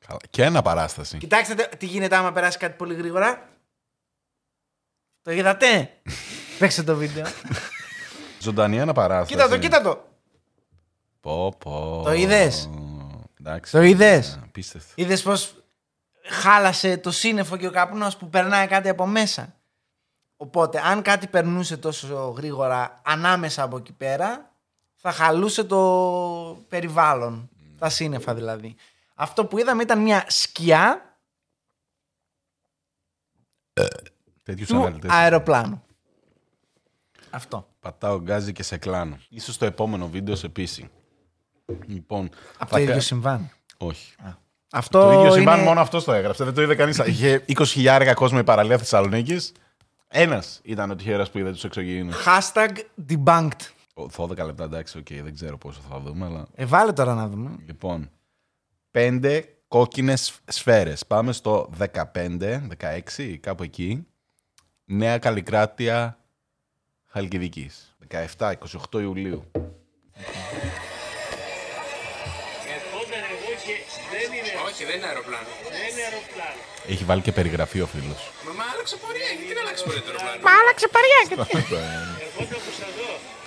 Καλά. Και ένα παράσταση. Κοιτάξτε τε- τι γίνεται άμα περάσει κάτι πολύ γρήγορα. Το είδατε; Παίξτε το βίντεο. Ζωντανή ένα παράσταση. κοίτα το, κοίτα το. Πω, πω. Το είδες; Εντάξει. Το είδες; Απίστευτο. Είδες πώ χάλασε το σύννεφο και ο καπνός που περνάει κάτι από μέσα; Οπότε, αν κάτι περνούσε τόσο γρήγορα ανάμεσα από εκεί πέρα, θα χαλούσε το περιβάλλον. Τα σύννεφα δηλαδή. Αυτό που είδαμε ήταν μια σκιά Τέτοιους του αναλυτές. αεροπλάνου. Αυτό. Πατάω γκάζι και σε κλάνω. Ίσως το επόμενο βίντεο σε πείσει. Λοιπόν, Από θα το ίδιο κα- συμβάν. Όχι. Αυτό Το ίδιο είναι συμβάν μόνο αυτό το έγραψε. Δεν το είδε κανείς. Είχε 20.000 κόσμο η παραλία Θεσσαλονίκης. Ένας ήταν ο τυχερό που είδε τους εξωγήινους. hashtag debunked. 12 λεπτά, εντάξει, οκ, δεν ξέρω πόσο θα δούμε, αλλά. Ε, βάλε τώρα να δούμε. Λοιπόν, πέντε κόκκινες σφαίρες. Πάμε στο 15, 16, κάπου εκεί. Νέα Καλλικράτεια Χαλκιδικής. 17, 28 Ιουλίου. Όχι, δεν είναι αεροπλάνο. Έχει βάλει και περιγραφή ο φίλος. Μα, μα άλλαξε πορεία. Γιατί να αλλάξει πορεία το αεροπλάνο; Μα άλλαξε παριά.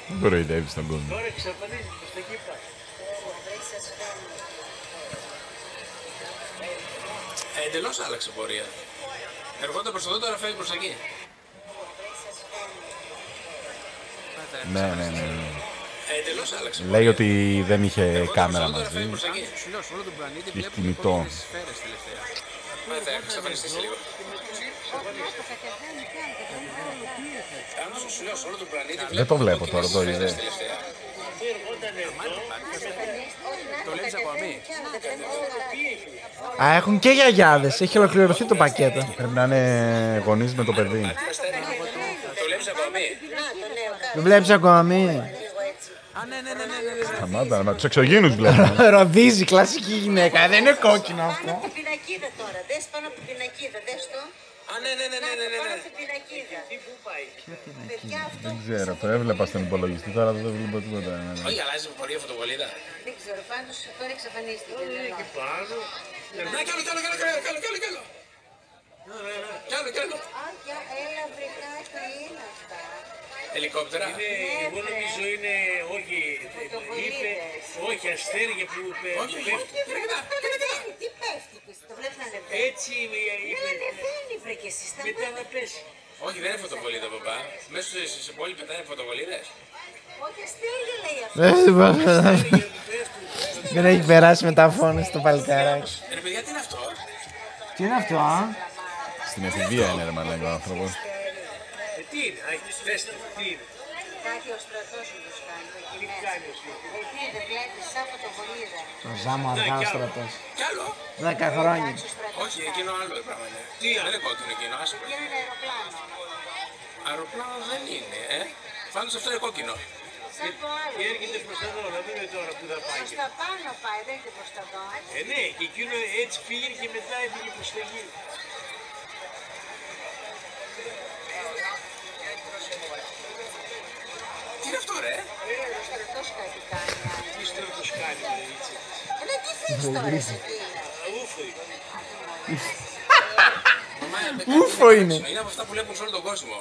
Δεν κοροϊδεύεις τον κόσμο. Εντελώς άλλαξε πορεία. Ερχόταν προς εδώ, τώρα φεύγει προς εκεί. Ναι, ναι, ναι. ναι. Εντελώ άλλαξε πορεία. Λέει ότι δεν είχε Ερχόταν κάμερα προς εδώ, τώρα φεύγει μαζί. προς εκεί. Σου λέω, σε όλο τον πλανήτη Έχει βλέπουμε κινητό. κόκκινες σφαίρες τελευταία. Μα θα εξαφανιστείς σε λίγο. Άκουσα, σου λέω, σε όλο τον πλανήτη Δεν το βλέπουμε βλέπω τώρα, κόκκινες το σφαίρες είδε. τελευταία. Το βλέπεις από αμή. Α, έχουν και γιαγιάδες. Έχει ολοκληρωθεί το πακέτο. Πρέπει να είναι γονείς με το παιδί. Το βλέπεις από αμή. Το βλέπεις ακόμα Σταμάτα, με τους εξωγήινους βλέπουμε. Ροδίζει, κλασική γυναίκα. Δεν είναι κόκκινο αυτό. Πάνω από την πινακίδα τώρα. Δες πάνω από την πινακίδα. Δες το. Α, ναι, ναι, ναι, ναι, ναι, ναι, Πάνω ναι. από την πινακίδα. Παιδιά, αυτό Δεν ξέρω, το έβλεπα στον υπολογιστή, τώρα δεν βλέπω τίποτα. Όχι, αλλάζει πορεία φωτοβολίδα. δεν ξέρω. Πάντως τώρα εξαφανίστηκε. δεν είναι. Ναι, κι άλλο, κι άλλο, κι άλλο, κι άλλο, κι άλλο, κι άλλο, κι άλλο. Κι άλλο, κι άλλο. Α, για έλα βρικά τι είναι αυτά. Ελικόπτερα. Εγώ νομίζω είναι όχι, είπε, όχι αστέρια που πε- Όχι, όχι, πέφτουν. όχι. Κοίτα, κοίτα, κοίτα, κοίτα. Τι πέφτει και το βλέπεις να ανεβαίνει. Έτσι Δεν είπε ανεβαίνει βρε και εσύ. μετά Σταμάτα. να πέσει. Όχι, δεν είναι φωτοβολίδα, παπά. Μέσα στη σε πόλη πετάνε φωτοβολίδες. Όχι, αστέρια λέει αυτό. Δεν έχει περάσει με τα φόνη στο παλικάράκι. Ε, Ρε παιδιά, τι είναι αυτό; Τι είναι αυτό, α; Στην εφηβεία είναι ρε μαλάκα ο άνθρωπος. Ε, τι είναι, α, έχεις τεστ, τι είναι. Κάτι ο στρατός μου τους κάνει. εκεί Τι μέσα. κάνει ο στρατός. Εκεί δεν βλέπεις σαν φωτοβολίδα. Το ζάμο αργά ο στρατός. Κι άλλο. Δέκα χρόνια. Εντάξει, ο στρατός Όχι, εκείνο άλλο πράγμα είναι. Τι Δεν άλλο; είναι κόκκινο εκείνο, άσπρο. είναι ένα αεροπλάνο. Αεροπλάνο δεν είναι, ε. Πάντως αυτό είναι κόκκινο. Σαν το άλλο. Και έρχεται προς τα δω, να δούμε τώρα που θα πάει. Προς τα πάνω πάει, δεν είναι προς τα δω. Ε, ναι, και εκείνο έτσι πήγε και μετά έφυγε προς τα γη. Τι είναι αυτό, ρε; Ο στρατός κάτι κάνει. άλλο. Τι στρατός κάνει, ρε, έτσι. Ε, ναι, τι θες τώρα εσύ εκεί. Ούφο είναι. Μαμά, με Ούφο κάτι είναι. Είναι από αυτά που βλέπουν σε όλο τον κόσμο.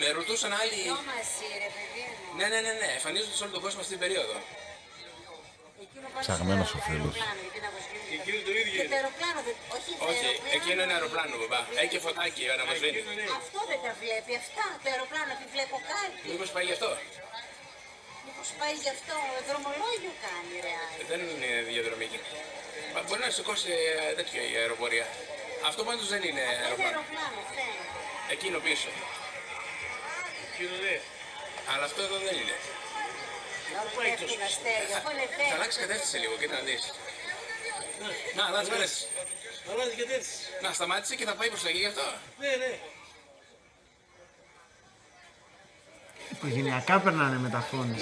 Με ρωτούσαν άλλοι. Δυο μαζί ρε παιδί μου. Ναι, ναι, ναι, ναι. Εμφανίζονται σε όλο τον κόσμο αυτή την περίοδο. Εκείνο πάνω Ψαγμένος στο ο φίλος. αεροπλάνο, γιατί να αποσβήνει. Και εκείνο το ίδιο Και το είναι. αεροπλάνο δεν... Όχι, το Όχι, αεροπλάνο. εκείνο είναι αεροπλάνο, μπαμπά. Έχει και φωτάκι να μας δίνει. Εκείνο, ναι. Αυτό δεν τα βλέπει. Αυτά το αεροπλάνο επιβλέπω κάτι. Μήπως πάει γι' αυτό; Μήπως πάει γι' αυτό δρομολόγιο κάνει ρε. Άρη. Δεν είναι διαδρομή. Μα μπορεί να σηκώσει ε, τέτοιο η αεροπορία. Αυτό πάντως δεν είναι Είναι αεροπλάνο. αεροπλάνο, φαίνεται. Εκείνο πίσω. Εκείνο, ναι. Αλλά αυτό εδώ δεν είναι. Όχι πέφτουν αστέρια, αφού είναι Θα φέρει. αλλάξεις κατεύθυνση λίγο, κοίτα να δεις. Να, αλλάξεις κατεύθυνση. Αλλάζει κατεύθυνση. Να, σταμάτησε και θα πάει προς τα εκεί γι' αυτό. Ναι, ναι. Οικογενειακά περνάνε με τα φόνη.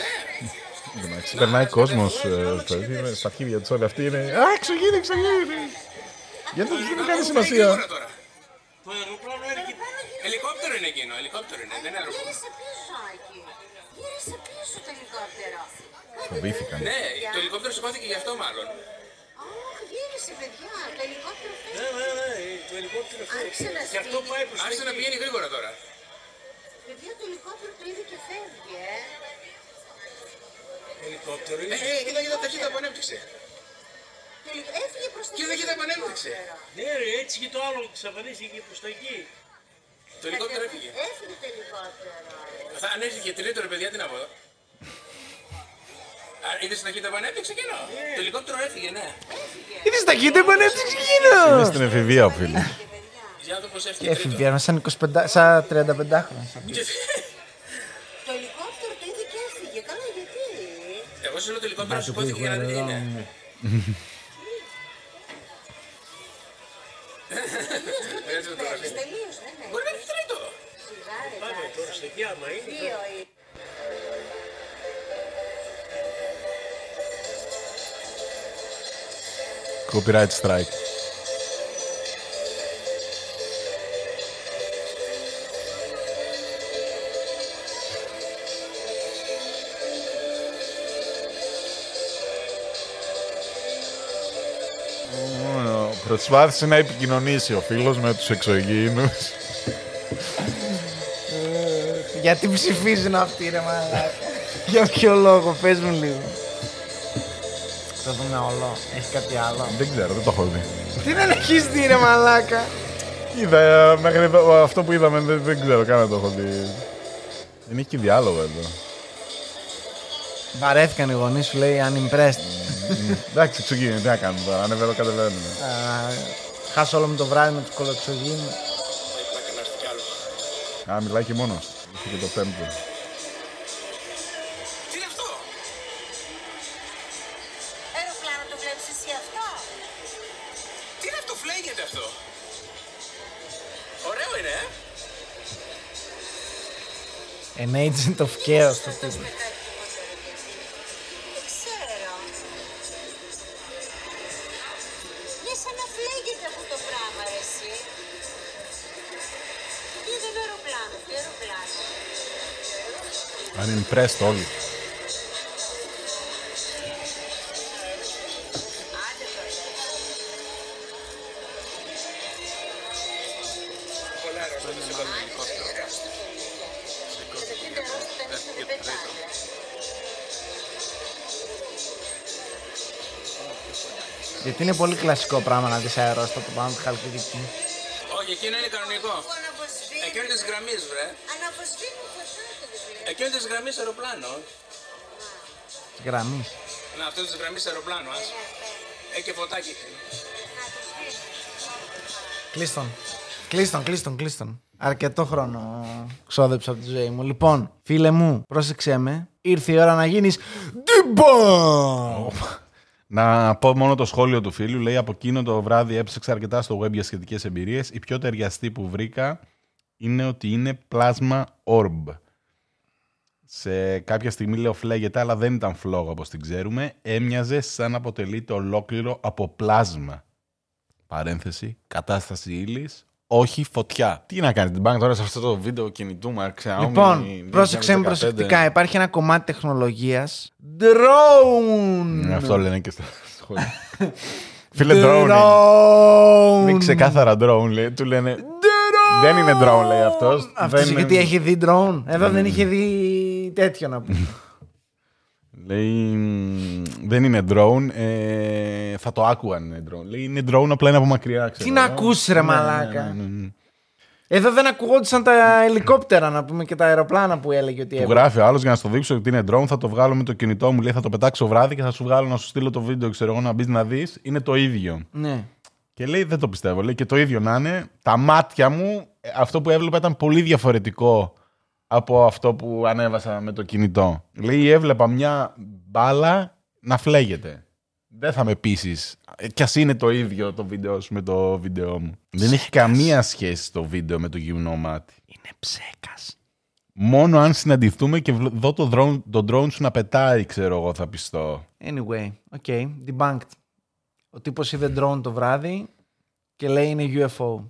Εντάξει, περνάει κόσμος στα αρχίδια τους όλοι αυτοί είναι. Α, εξωγήινη, εξωγήινη. Γιατί δεν κάνει σημασία; Γρήγορα τώρα. Το αεροπλάνο έρχεται. Ελικόπτερο είναι εκείνο, ελικόπτερο είναι, δεν είναι αεροπλάνο. Γύρισε πίσω, Άκη. Γύρισε πίσω το ελικόπτερο. Φοβήθηκαν. Ναι, το ελικόπτερο σηκώθηκε γι' αυτό μάλλον. Α, γύρισε, παιδιά. Το ελικόπτερο Ναι, φέρει. ναι, ναι, το ελικόπτερο Άρχισε να φεύγει. Και αυτό σφίγγει. πάει προς τα Άρχισε να γη. πηγαίνει γρήγορα τώρα. Παιδιά, το ελικόπτερο το είδε και φεύγει, ε. Ελικόπτερο Ε, είναι. ε, κοίτα, κοίτα, ταχύτητα που ανέπτυξε. Το ελικ- Έφυγε προς τα Κοίτα, εκεί κοίτα, το πανέμειξε. ελικόπτερο. Ναι, ρε, έτσι και το άλλο εξαφανίστηκε προς τα γη. Το ελικόπτερο έφυγε. Έφυγε το ελικόπτερο. Θα αν έφυγε τρίτο ρε παιδιά, τι να πω. Α, Είδες την ταχύτητα που ανέπτυξε εκείνο. Το ελικόπτερο έφυγε, ναι. Είδες τα κοίτα που ανέψει Είναι εκείνο. στην εφηβεία ο φίλο. Και παιδιά, Για να δω πώς Και έφυγε τρίτο. εφηβεία σαν 25, σαν 35 χρόνια. το ελικόπτερο το είδε και έφυγε. Καλά, γιατί; Εγώ σου λέω το ελικόπτερο σηκώθηκε για να δει τι είναι. Έτσι το τώρα. Τελείως, τελείως, ναι, ναι. Μπορεί να έρθει τρίτο. Σιγά, ρε, Πάμε εντάξει. τώρα στα γη, άμα είναι. Copyright strike. Ω, Προσπάθησε να επικοινωνήσει ο φίλος με τους εξωγήινους. Γιατί ψηφίζουν αυτοί ρε μαλάκα; Για ποιο λόγο, πες μου λίγο. Το δούμε όλο. Έχει κάτι άλλο. Δεν ξέρω, δεν το έχω δει. Τι δεν έχεις δει ρε μαλάκα; Είδα, μέχρι εδώ, αυτό που είδαμε δεν, δεν ξέρω καν να το έχω δει. Δεν έχει και διάλογο εδώ. Βαρέθηκαν οι γονείς σου λέει unimpressed. Εντάξει, εξωγήινοι, τι να κάνουμε τώρα, ανεβαίνω κατεβαίνουμε. Α, Χάσω όλο μου το βράδυ με τους κολοξογίνους. Έχει πλάκα να έρθει κι άλλο. Α, μιλάει και μόνος. Είχε και το πέμπτο. Αεροπλάνο το βλέπεις εσύ αυτό. Τι είναι αυτό, φλέγεται αυτό; Ωραίο είναι, ε. An agent of chaos το τίτλο. Δεν ξέρω. Είναι είναι πολύ κλασικό πράγμα να δεις αερόστατο πάνω από τη Χαλκιδική. Όχι, εκείνο είναι κανονικό. Έχω να αποσβήνει. Εκείνη της γραμμής, βρε. Αναβοσβήνει φωτάκι, δεν βλέπει. Εκείνη της γραμμής αεροπλάνο. Γραμμής. Να, αυτός της γραμμής αεροπλάνο, ας. Έχει και φωτάκι. Κλείστον. Κλείστον, κλείστον, κλείστον. Αρκετό χρόνο ξόδεψα από τη ζωή μου. Λοιπόν, φίλε μου, πρόσεξέ με. Ήρθε η ώρα να γίνεις Ντιμπομ! Να πω μόνο το σχόλιο του φίλου. Λέει από εκείνο το βράδυ έψαξα αρκετά στο web για σχετικές εμπειρίες. Η πιο ταιριαστή που βρήκα είναι ότι είναι πλάσμα orb. Σε κάποια στιγμή λέω φλέγεται, αλλά δεν ήταν φλόγο όπως την ξέρουμε. Έμοιαζε σαν αποτελείται ολόκληρο από πλάσμα. Παρένθεση, κατάσταση ύλης, όχι φωτιά. Τι να κάνει την μπάνκα τώρα σε αυτό το βίντεο κινητού μου, Xiaomi Λοιπόν, 2015. πρόσεξε με προσεκτικά. Υπάρχει ένα κομμάτι τεχνολογίας Drone! Ε, Αυτό λένε και στα σχόλια. Φίλε, drone. είναι. Drone! Είναι ξεκάθαρα drone, λέει. Του λένε. Δεν είναι drone, λέει αυτός. Αυτός γιατί έχει δει drone. Εδώ δεν είχε δει τέτοιο να πούμε. Λέει. «Μ, Δεν είναι drone. Ε, θα το άκουγαν είναι drone. Λέει είναι drone, απλά είναι από μακριά. Ξέρω. Τι να ακούσεις, ρε Ναι, μαλάκα. ναι, ναι, ναι. Εδώ δεν ακουγόντουσαν τα ελικόπτερα να πούμε και τα αεροπλάνα που έλεγε ότι Του έβγαλε. γράφει ο άλλος για να στο δείξω ότι είναι drone. Θα το βγάλω με το κινητό μου. Λέει θα το πετάξω βράδυ και θα σου βγάλω να σου στείλω το βίντεο. Ξέρω εγώ να μπεις να δεις. Είναι το ίδιο. Ναι. Και λέει δεν το πιστεύω. Λέει και το ίδιο να είναι. Τα μάτια μου, ε, αυτό που έβλεπα ήταν πολύ διαφορετικό από αυτό που ανέβασα με το κινητό. Λέει έβλεπα μια μπάλα να φλέγεται. Δεν θα με πείσεις. Κι ας είναι το ίδιο το βίντεο σου με το βίντεο μου. Δεν έχει καμία σχέση το βίντεο με το γυμνό μάτι. Είναι ψέκας. Μόνο αν συναντηθούμε και βλ- δω το drone, το drone σου να πετάει, ξέρω εγώ, θα πιστώ. Anyway, ok, debunked. Ο τύπος είδε drone το βράδυ και λέει είναι UFO.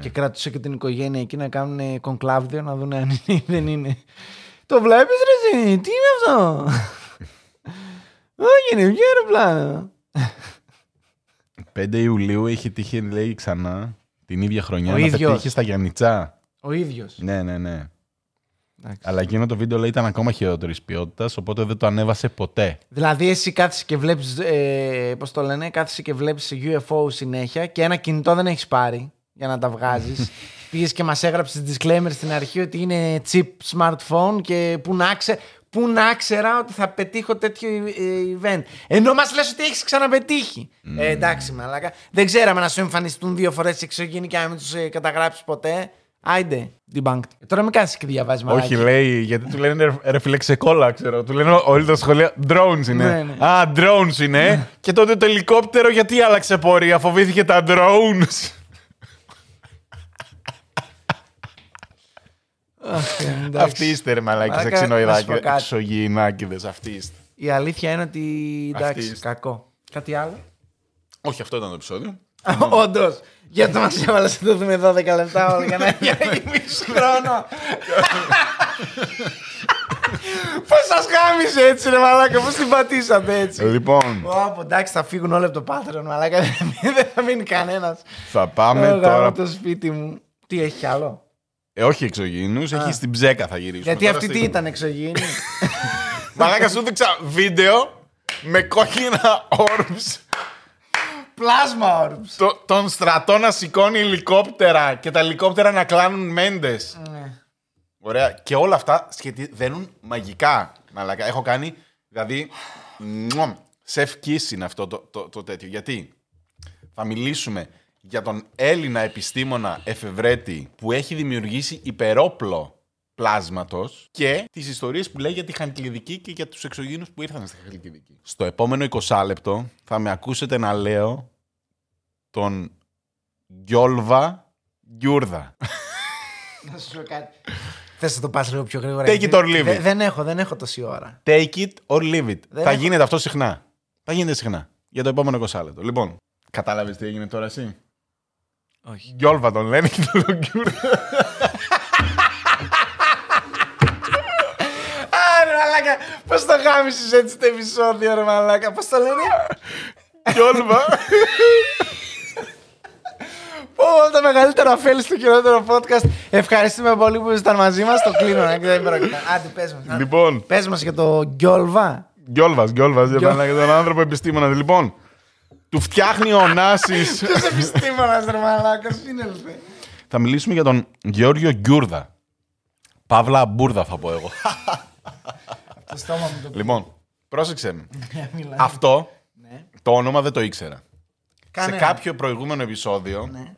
Και κράτησε και την οικογένεια εκεί να κάνουν κονκλάβδιο να δουν αν είναι ή δεν είναι. Το βλέπεις ρε εσύ, τι είναι αυτό; Όχι είναι, ποιο αεροπλάνο. 5 Ιουλίου είχε τύχει, λέει, ξανά την ίδια χρονιά Ο να ίδιος. πετύχει στα Γιαννιτσά. Ο ίδιος. Ναι, ναι, ναι. Εντάξει. Αλλά εκείνο το βίντεο λέει ήταν ακόμα χειρότερης ποιότητας, οπότε δεν το ανέβασε ποτέ. Δηλαδή εσύ κάθεσαι και βλέπεις, ε, πώς το λένε, κάθεσαι και βλέπεις UFO συνέχεια και ένα κινητό δεν έχεις πάρει για να τα βγάζεις. Πήγες και μας έγραψες disclaimer στην αρχή ότι είναι cheap smartphone και που να, ξε, που να ξέρα ότι θα πετύχω τέτοιο ε, event. Ενώ μας λες ότι έχεις ξαναπετύχει. Ε, εντάξει μαλάκα. Δεν ξέραμε να σου εμφανιστούν δύο φορές εξωγήινοι και να μην τους ε, καταγράψεις ποτέ. Άιντε, debunked. Ε, τώρα μην κάθεσαι και διαβάζεις μαλάκα. Όχι, λέει, γιατί του λένε ρε- ρε φίλε ξεκόλα, ξέρω. Του λένε όλοι τα σχολεία drones είναι. Ναι, ναι. Α, drones είναι. και τότε το ελικόπτερο γιατί άλλαξε πορεία, φοβήθηκε τα drones. Αχ, ε, εντάξει. Αυτοί είστε ρε μαλάκες, Μαλάκα, να σου πω εξινοειδάκιδες, κάτι. εξωγήινάκιδες, αυτοί είστε. Η αλήθεια είναι ότι εντάξει, Αυτή είστε. κακό. Κάτι άλλο; Όχι, αυτό ήταν το επεισόδιο. Όντως. Γιατί μας έβαλες να το δούμε 12 λεπτά όλα για να για να γεμίσει χρόνο. Πώς σας γάμισε έτσι, ρε Μαλάκα, πώς την πατήσατε έτσι; Λοιπόν, Ω, εντάξει, θα φύγουν όλοι από το Patreon, Μαλάκα. Δεν θα μείνει κανένας. θα πάμε τώρα. το σπίτι μου. Τι έχει κι άλλο; Ε, όχι εξωγήινους, έχει στην ψέκα θα γυρίσουμε. Γιατί Τώρα αυτή τι στη- ήταν εξωγήινη; Μαλάκα σου δείξα βίντεο με κόκκινα orbs. Πλάσμα orbs. Το, τον στρατό να σηκώνει ελικόπτερα και τα ελικόπτερα να κλάνουν μέντες. Ναι. Ωραία. Και όλα αυτά σχετι... δένουν μαγικά. Μαλάκα. Έχω κάνει, δηλαδή, μουαμ, σεφ kiss είναι αυτό το, το, το τέτοιο. Γιατί; Θα μιλήσουμε για τον Έλληνα επιστήμονα εφευρέτη που έχει δημιουργήσει υπερόπλο πλάσματος και τις ιστορίες που λέει για τη Χαλκιδική και για τους εξωγήινους που ήρθαν στη Χαλκιδική. Στο επόμενο 20 λεπτό θα με ακούσετε να λέω τον Γκιόλβα Γκιούρδα. Να σου πω κάτι. Θες να το πας λίγο πιο γρήγορα. Take γιατί it or leave δεν- it. Δεν έχω, δεν έχω τόση ώρα. Take it or leave it. Δεν θα έχω- γίνεται αυτό συχνά. Θα γίνεται συχνά. Για το επόμενο 20 λεπτό. Λοιπόν, κατάλαβες τι έγινε τώρα εσύ; Όχι. Γκιόλβα τον λένε και τον Γκιούρδα. Α, ρε μαλάκα, πώς το γάμισες έτσι το επεισόδιο, ρε μαλάκα. Πώς το λένε; Γκιόλβα. Πω, τα μεγαλύτερα ωφέλη στο χειρότερο podcast. Ευχαριστούμε πολύ που ήσασταν μαζί μας. Το κλείνω, να δεν πρόκειται. Άντε, πες μας. λοιπόν, Πες μας για το Γκιόλβα. Γκιόλβα, Γκιόλβα. Για Γκιόλ- για τον άνθρωπο επιστήμονα. Λοιπόν, του φτιάχνει ο Νάσης. Ποιος επιστήμονας, ρε μαλάκας, σύνελθε. Θα μιλήσουμε για τον Γεώργιο Γκιούρδα. Παύλα Μπούρδα θα πω εγώ. Το στόμα μου το λοιπόν, πρόσεξε με. μιλάει. Αυτό Ναι. το όνομα δεν το ήξερα. Κάνε Σε ένα. κάποιο προηγούμενο επεισόδιο, Ναι.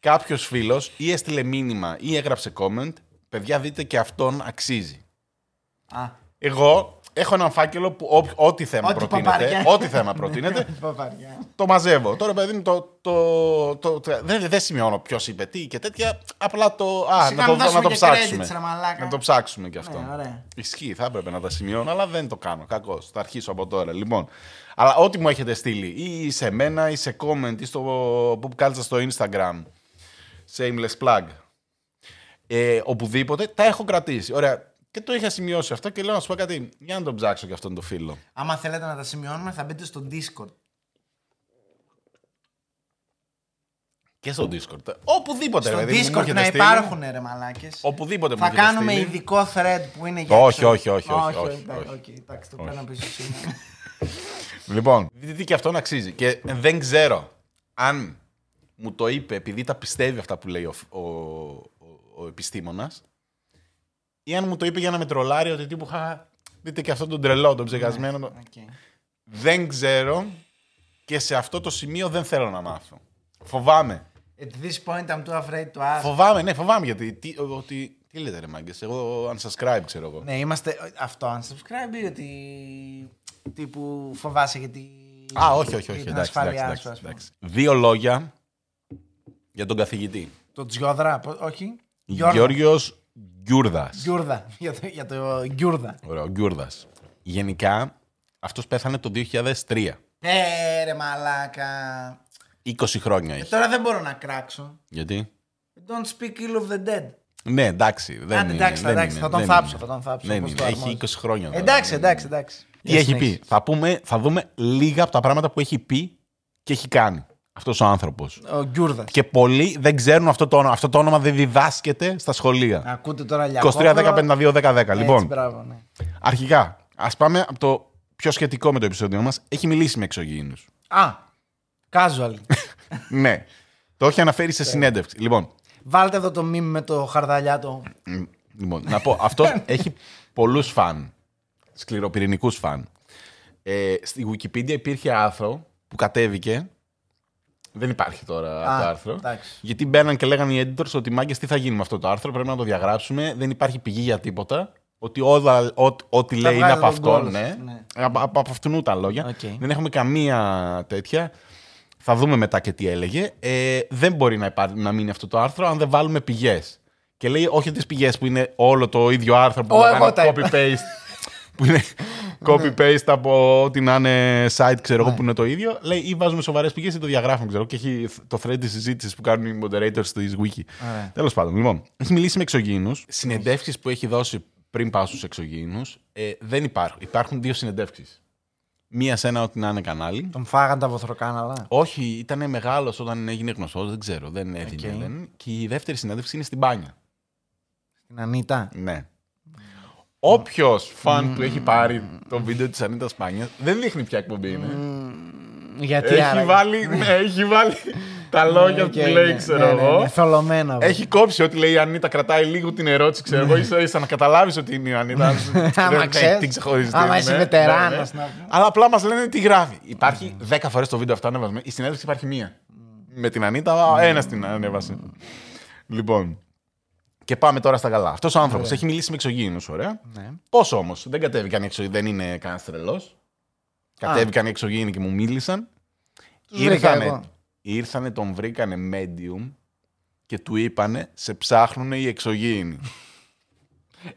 κάποιος φίλος ή έστειλε μήνυμα ή έγραψε comment, παιδιά δείτε και αυτόν αξίζει. Α, Εγώ έχω έναν φάκελο που ό, ό,τι θέμα Ό,τι προτείνεται, παπάρια. ό,τι θέμα προτείνεται, παπαριά. το μαζεύω. Τώρα, παιδί μου, το, το, το, το- δεν, δεν σημειώνω ποιος είπε τι και τέτοια. Απλά το. Α, Σιγά να μην το, δώσουμε να το και ψάξουμε. credits, ρε μαλάκα. να το ψάξουμε κι αυτό. Ναι, ωραία. Ισχύει, θα έπρεπε να τα σημειώνω, αλλά δεν το κάνω. Κακό. Θα αρχίσω από τώρα. Λοιπόν, αλλά ό,τι μου έχετε στείλει, ή σε μένα, ή σε comment, ή στο που κάλεσα στο Instagram. Shameless plug. Ε, οπουδήποτε, τα έχω κρατήσει. Ωραία. Και το είχα σημειώσει αυτό και λέω να σου πω κάτι. Για να τον ψάξω και αυτόν τον φίλο. Άμα θέλετε να τα σημειώνουμε, θα μπείτε στο Discord. Και στο Discord. Οπουδήποτε, Στο ρε παιδί μου, μου Discord έχετε να στείλει. υπάρχουν ρε μαλάκες. Οπουδήποτε μου Θα έχετε κάνουμε στείλει. ειδικό thread που είναι για Όχι, έξω. όχι, όχι, όχι, όχι, εντάξει, όχι. οκ, εντάξει, το παίρνω πίσω σήμερα. Λοιπόν, δείτε τι και αυτόν αξίζει. Και δεν ξέρω αν μου το είπε επειδή τα πιστεύει αυτά που λέει ο, ο, ο, ο επιστήμονας ή αν μου το είπε για να με τρολάρει ότι τύπου χα, δείτε και αυτόν τον τρελό, τον ψεκασμένο. τον- Οκ. Δεν ξέρω και σε αυτό το σημείο δεν θέλω να μάθω. Φοβάμαι. At this point I'm too afraid to ask. Φοβάμαι, ναι, φοβάμαι γιατί. Τι, ότι, τι λέτε ρε μάγκες, εγώ unsubscribe ξέρω εγώ. Ναι, είμαστε αυτό unsubscribe ή ότι τύπου φοβάσαι γιατί Α, όχι, όχι, για όχι. την Εντάξει, ασφάλειά εντάξει, σου, ας πούμε. εντάξει. Δύο λόγια για τον καθηγητή. Το Τζιόδρα, πο- όχι. Γιώργο. Γιώργος Γκιούρδας. Γκιούρδα. Για το, για το Γκιούρδα. Ωραίο, Γκιούρδας. Γενικά, αυτός πέθανε το 2003. Ε, ρε μαλάκα. 20 χρόνια Ε, έχει. τώρα δεν μπορώ να κράξω. Γιατί; Don't speak ill of the dead. Ναι, εντάξει. Δεν Άντε, είναι, εντάξει, δεν εντάξει, είναι, θα τον δεν θάψω, είναι. θα τον θάψω, Δεν όπως είναι, το έχει αρμόζει. 20 χρόνια. τώρα. Εντάξει, Δεν εντάξει, είναι. εντάξει. Τι Για έχει συνέχισε. πει; Θα, πούμε, θα δούμε λίγα από τα πράγματα που έχει πει και έχει κάνει. Αυτός ο άνθρωπος. Ο Γκιούρδας. Και πολλοί δεν ξέρουν αυτό το όνομα. Αυτό το όνομα δεν διδάσκεται στα σχολεία. Ακούτε τώρα 23, 10, 52, 10, 10. Λοιπόν, Έτσι, μπράβο, ναι. αρχικά, ας πάμε από το πιο σχετικό με το επεισόδιο μας. Έχει μιλήσει με εξωγήινους. Α, casual. ναι. Το έχει αναφέρει σε συνέντευξη. Λοιπόν, Βάλτε εδώ το meme με το Χαρδαλιά το. μ, λοιπόν να πω, αυτός έχει πολλούς φαν. Σκληροπυρηνικούς φαν. Ε, στη Wikipedia υπήρχε άρθρο που κατέβηκε. Δεν υπάρχει τώρα Α, το άρθρο. εντάξει. Γιατί μπαίναν και λέγανε οι editors ότι μάγκες τι θα γίνει με αυτό το άρθρο. Πρέπει να το διαγράψουμε. Δεν υπάρχει πηγή για τίποτα. Ότι όλα, ό, ό,τι λέει είναι βγάλει από τον αυτόν. γκολ, Ναι. ναι. Από, από, από αυτόν τα λόγια. Οκ. Δεν έχουμε καμία τέτοια. Θα δούμε μετά και τι έλεγε. Ε, δεν μπορεί να, υπά- να μείνει αυτό το άρθρο αν δεν βάλουμε πηγές. Και λέει όχι τις πηγές που είναι όλο το ίδιο άρθρο που Ω, να εγώ κάνει τα είπα. copy-paste. Που είναι copy-paste από ό,τι να είναι site, ξέρω εγώ, που είναι το ίδιο. Λέει ή βάζουμε σοβαρές πηγές ή το διαγράφουμε, ξέρω. Και έχει το thread της συζήτησης που κάνουν οι moderators της Wiki. Ωραία. Τέλος πάντων, λοιπόν, έχει μιλήσει με εξωγήινους. Συνεντεύξεις που έχει δώσει πριν πάω στους εξωγήινους ε, δεν υπάρχουν. Υπάρχουν δύο συνεντεύξεις. Μία σε ένα ό,τι να είναι κανάλι. Τον φάγαν τα βοθροκάναλα. Όχι, ήταν μεγάλος όταν έγινε γνωστός, δεν ξέρω, δεν έδινε. Οκ. δεν. Και η δεύτερη συνέντευξη είναι στην Πάνια. Την Ανίτα. Ναι. Όποιος φαν του έχει πάρει το βίντεο της Ανίτας Πάνια δεν δείχνει ποια εκπομπή είναι. Γιατί Έχει άραγε; βάλει, ναι, έχει βάλει τα λόγια Οκ, που λέει, ναι, ξέρω ναι, ναι, εγώ. ναι, θολωμένα. Έχει κόψει ό,τι λέει η Ανίτα, κρατάει λίγο την ερώτηση, ξέρω εγώ, ίσα ίσα να καταλάβεις ότι είναι η Ανίτα. Άμα Δεν- ξέρεις. την ξεχωρίζει. Άμα ναι, είσαι ναι, βετεράνος, ναι. να πούμε. Αλλά απλά μας λένε τι γράφει. Υπάρχει 10 φορές το βίντεο αυτό ανέβασμα. Η συνέντευξη υπάρχει μία. Με την Ανίτα, ένας την ανέβασε. Λοιπόν. Και πάμε τώρα στα καλά. Αυτός ο άνθρωπος έχει μιλήσει με εξωγήινους, ωραία. Ναι. Πώς όμως, δεν κατέβηκαν οι εξωγήινοι, δεν είναι κανένας τρελός. Κατέβηκαν οι εξωγήινοι και μου μίλησαν. Τους βρήκα εγώ. Ήρθανε, ήρθανε, τον βρήκανε medium και του είπανε σε ψάχνουν οι εξωγήινοι.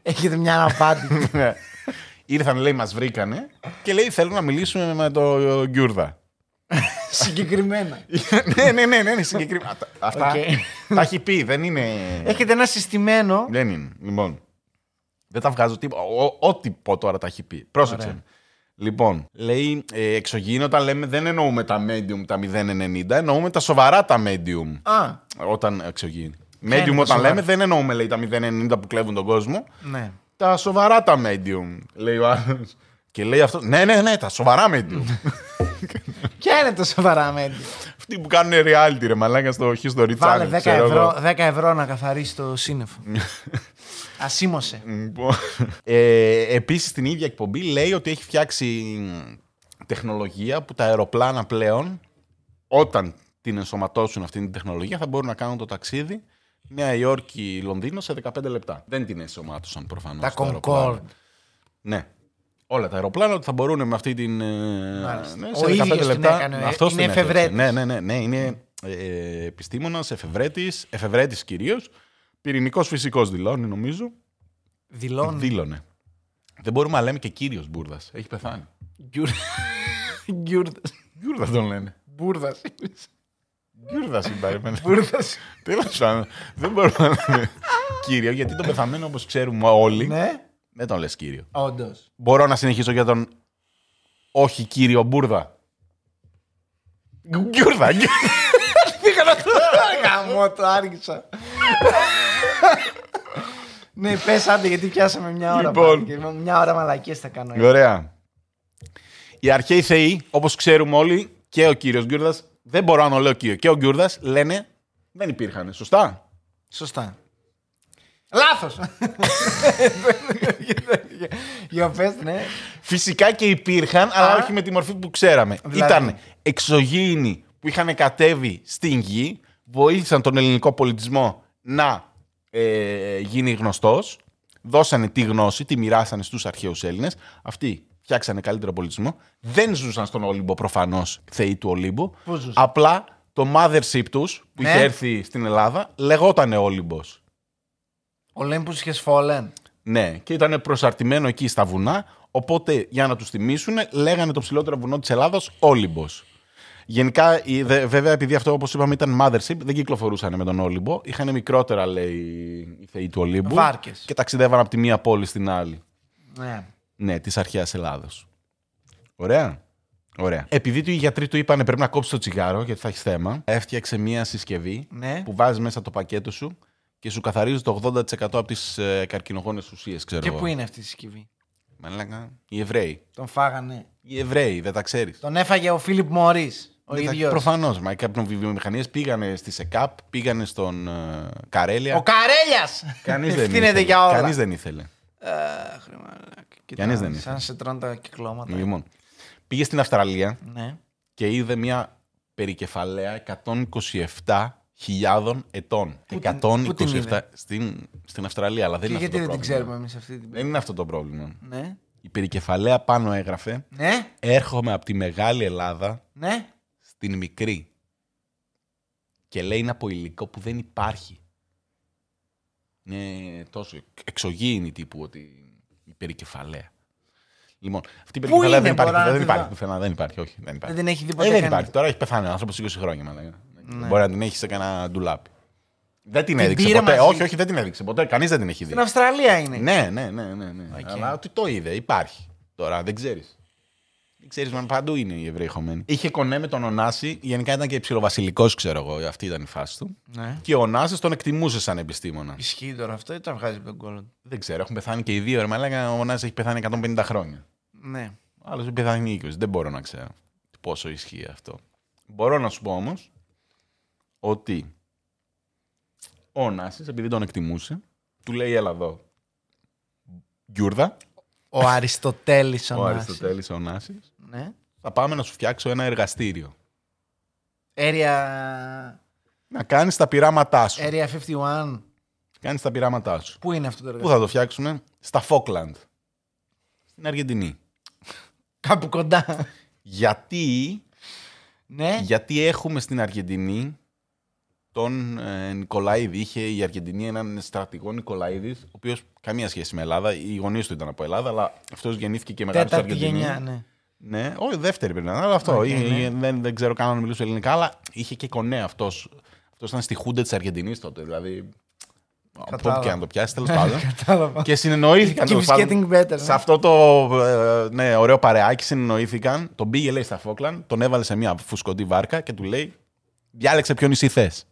Έχετε μια απάντηση. Ναι. Ήρθαν, λέει, μας βρήκανε και λέει θέλουν να μιλήσουμε με το Γκιούρδα. Συγκεκριμένα. ναι, ναι, ναι, ναι, είναι συγκεκριμένα. Τα- Αυτά Οκ. τα έχει πει, δεν είναι... Έχετε ένα συστημένο. Δεν είναι. Λοιπόν, δεν τα βγάζω τίποτα. Ο- Ό,τι πω τώρα τα έχει πει. Πρόσεξε. Ωραία. Λοιπόν, λέει ε, εξωγήινο όταν λέμε δεν εννοούμε τα medium τα 0,90, εννοούμε τα σοβαρά τα medium. Α, Όταν εξωγήινη. είναι Medium τα όταν σοβαρά; λέμε δεν εννοούμε λέει τα 0,90 που κλέβουν τον κόσμο. ναι. Τα σοβαρά τα medium, λέει ο άλλος. Και λέει αυτό. Ναι, ναι, ναι, τα σοβαρά medium. Ποια είναι το σοβαρά μέντια. Αυτοί που κάνουν reality ρε μαλάκα στο History Βάλε Channel. 10 ξέρω ευρώ, εγώ. 10 ευρώ να καθαρίσει το σύννεφο. Ασήμωσε. Λοιπόν, ε, επίσης στην ίδια εκπομπή λέει ότι έχει φτιάξει μ, τεχνολογία που τα αεροπλάνα πλέον όταν την ενσωματώσουν αυτή την τεχνολογία θα μπορούν να κάνουν το ταξίδι Νέα Υόρκη, Λονδίνο σε 15 λεπτά. Δεν την ενσωμάτωσαν προφανώς. Τα στο αεροπλάνο. Concorde. Ναι. Όλα τα αεροπλάνα ότι θα μπορούν με αυτή την. ε, Μάλιστα. ναι, Ο σε 15 ίδιος την λεπτά. έκανε, ε. Αυτός Είναι την έφτιαξε. εφευρέτης. Ναι, ναι, ναι, ναι. Είναι ε, επιστήμονας, εφευρέτης, εφευρέτης κυρίως. Πυρηνικός φυσικός δηλώνει, νομίζω. Δηλώνει. Δήλωνε. Δεν μπορούμε να λέμε και κύριος Μπούρδα. Έχει πεθάνει. Γκιούρδα. Μπούρδα τον λένε. Μπούρδα. Μπούρδα συμπαρεμένα. Μπούρδα. Τέλος πάντων. Δεν μπορούμε να λέμε κύριο, γιατί τον πεθαμένο όπως ξέρουμε όλοι. Ναι, Δεν τον λες κύριο. όντως. Μπορώ να συνεχίσω για τον όχι κύριο Μπούρδα. Γκιούρδα, γκιούρδα. Πήγα να το γαμώ, το άργησα. ναι, πες άντε γιατί πιάσαμε μια ώρα. Λοιπόν. πάλι και Μια ώρα μαλακίες θα κάνω. ε. Ωραία. Οι αρχαίοι θεοί, όπως ξέρουμε όλοι, και ο κύριος Γκιούρδα, δεν μπορώ να το λέω κύριο, και ο Γκιούρδα λένε δεν υπήρχαν. Σωστά; Σωστά. Λάθος. Για πες, ναι. Φυσικά και υπήρχαν, αλλά Α. όχι με τη μορφή που ξέραμε. Δηλαδή. Ήταν εξωγήινοι που είχαν κατέβει στην γη, βοήθησαν τον ελληνικό πολιτισμό να ε, γίνει γνωστός, δώσανε τη γνώση, τη μοιράσανε στους αρχαίους Έλληνες. Αυτοί φτιάξανε καλύτερο πολιτισμό. Δεν ζούσαν στον Όλυμπο προφανώς θεοί του Ολύμπου. Πού ζούσαν; Απλά το mothership τους που Ναι. είχε έρθει στην Ελλάδα λεγότανε Όλυμπος. Olympus has fallen. Ναι, και ήταν προσαρτημένο εκεί στα βουνά. Οπότε για να τους θυμίσουν, λέγανε το ψηλότερο βουνό της Ελλάδα Όλυμπος. Γενικά, η- δε- βέβαια, επειδή αυτό όπως είπαμε ήταν mothership, δεν κυκλοφορούσαν με τον Όλυμπο. Είχαν μικρότερα, λέει, οι θεοί του Ολύμπου. Βάρκες. Και ταξιδεύαν από τη μία πόλη στην άλλη. Ναι. Ναι, της αρχαίας Ελλάδος. Ωραία. Ωραία. Επειδή του οι γιατροί του είπανε πρέπει να κόψεις το τσιγάρο γιατί θα έχεις θέμα, έφτιαξε μία συσκευή Ναι. που βάζεις μέσα το πακέτο σου και σου καθαρίζεις το 80% από τις ε, καρκινογόνες ουσίες, ξέρω Και εγώ. πού είναι αυτή η συσκευή; Μαλάκα. Οι Εβραίοι. Τον φάγανε. Οι Εβραίοι, δεν τα ξέρεις. Τον έφαγε ο Φίλιπ Μωρή. Ο ίδιος. Προφανώς. Μα οι κάποιοι βιομηχανίε πήγανε στη ΣΕΚΑΠ, πήγανε στον ε, Καρέλια. Ο Καρέλιας! Κανείς δεν Ευθύνεται ήθελε. για όλα. Κανείς δεν ήθελε. Αχ, ρε μαλάκα. Κοίτα, Κανείς δεν ήθελε. Σαν σε τρώνε τα κυκλώματα. Λοιπόν, πήγε στην Αυστραλία Ναι. και είδε μια περικεφαλαία 127.000 ετών. Πού την- πού την 127 είδε; στην, στην Αυστραλία, αλλά δεν Και είναι γιατί αυτό δεν το την πρόβλημα. ξέρουμε εμείς αυτή την. Δεν είναι αυτό το πρόβλημα. Ναι. Η περικεφαλαία πάνω έγραφε Ναι. «Έρχομαι από τη Μεγάλη Ελλάδα Ναι. στην μικρή. Και λέει είναι από υλικό που δεν υπάρχει. Είναι τόσο εξωγήινη τύπου ότι η περικεφαλαία. Λοιπόν, αυτή η Πού περικεφαλαία είναι, δεν υπάρχει. μπορώ να Δεν τη υπάρχει δω. πουθενά. Δεν υπάρχει, όχι. Δεν υπάρχει. Δεν την έχει δει Ε, ποτέ δεν κανείς. υπάρχει. Τώρα έχει πεθάνει ο άνθρωπος 20 χρόνια. μα λέγανε. Μπορεί να την έχεις σε κανένα ντουλάπι. Δεν την, Την έδειξε πήρε ποτέ. μαζί. Όχι, όχι, δεν την έδειξε ποτέ. Κανείς δεν την έχει δει. Στην Αυστραλία είναι. Ναι, ναι, ναι, ναι. ναι. Οκ. Αλλά ότι το είδε, υπάρχει. Τώρα δεν ξέρεις. Δεν ξέρεις, μα παντού είναι οι Εβραίοι χωμένοι. Είχε κονέ με τον Ωνάση, γενικά ήταν και ψιλοβασιλικό, ξέρω εγώ. Αυτή ήταν η φάση του. Ναι. Και ο Ωνάση τον εκτιμούσε σαν επιστήμονα. Ισχύει τώρα αυτό ή τα βγάζει από τον κόλλο του. Δεν ξέρω, έχουν πεθάνει και οι δύο. Ρε, μα λέγανε, ο Ωνάση έχει πεθάνει 150 χρόνια. Ναι. Ο άλλος έχει πεθάνει 20. Δεν μπορώ να ξέρω πόσο ισχύει αυτό. Μπορώ να σου πω όμως ότι ο Ωνάση, επειδή τον εκτιμούσε, του λέει: Έλα εδώ. Γκιούρδα, Ο Αριστοτέλης ο ο Νάσης. Αριστοτέλης ο Ωνάσης, Ναι. θα πάμε να σου φτιάξω ένα εργαστήριο. Area... Να κάνεις τα πειράματά σου. Area 51. Κάνεις τα πειράματά σου. Πού είναι αυτό το Πού εργαστήριο. θα το φτιάξουμε; Στα Φόκλαντ. Στην Αργεντινή. Κάπου κοντά. Γιατί, ναι. γιατί έχουμε στην Αργεντινή τον ε, Νικολαίδη. Είχε η Αργεντινή έναν στρατηγό Νικολαίδης, ο οποίος καμία σχέση με Ελλάδα. Οι γονείς του ήταν από Ελλάδα, αλλά αυτός γεννήθηκε και μεγάλωσε στην Τέταρτη Αργεντινής. γενιά, ναι. Ναι, όχι, δεύτερη πρέπει να είναι, αλλά αυτό. Οκ, είχε- ναι. δεν, δεν ξέρω καν αν μιλούσε ελληνικά, αλλά είχε και κονέ αυτός. Αυτός ήταν στη Χούντα της Αργεντινής τότε. Δηλαδή. Από Κατάλαβα. όπου και να το πιάσεις, τέλος πάντων. Κατάλαβα. και συνεννοήθηκαν. Keeps τέλος πάντων, getting better, Σε ναι. αυτό το ε, ναι, ωραίο παρεάκι συνεννοήθηκαν. Τον πήγε, λέει, στα Φόκλαν, τον έβαλε σε μια φουσκωτή βάρκα και του λέει: Διάλεξε ποιο νησί θες.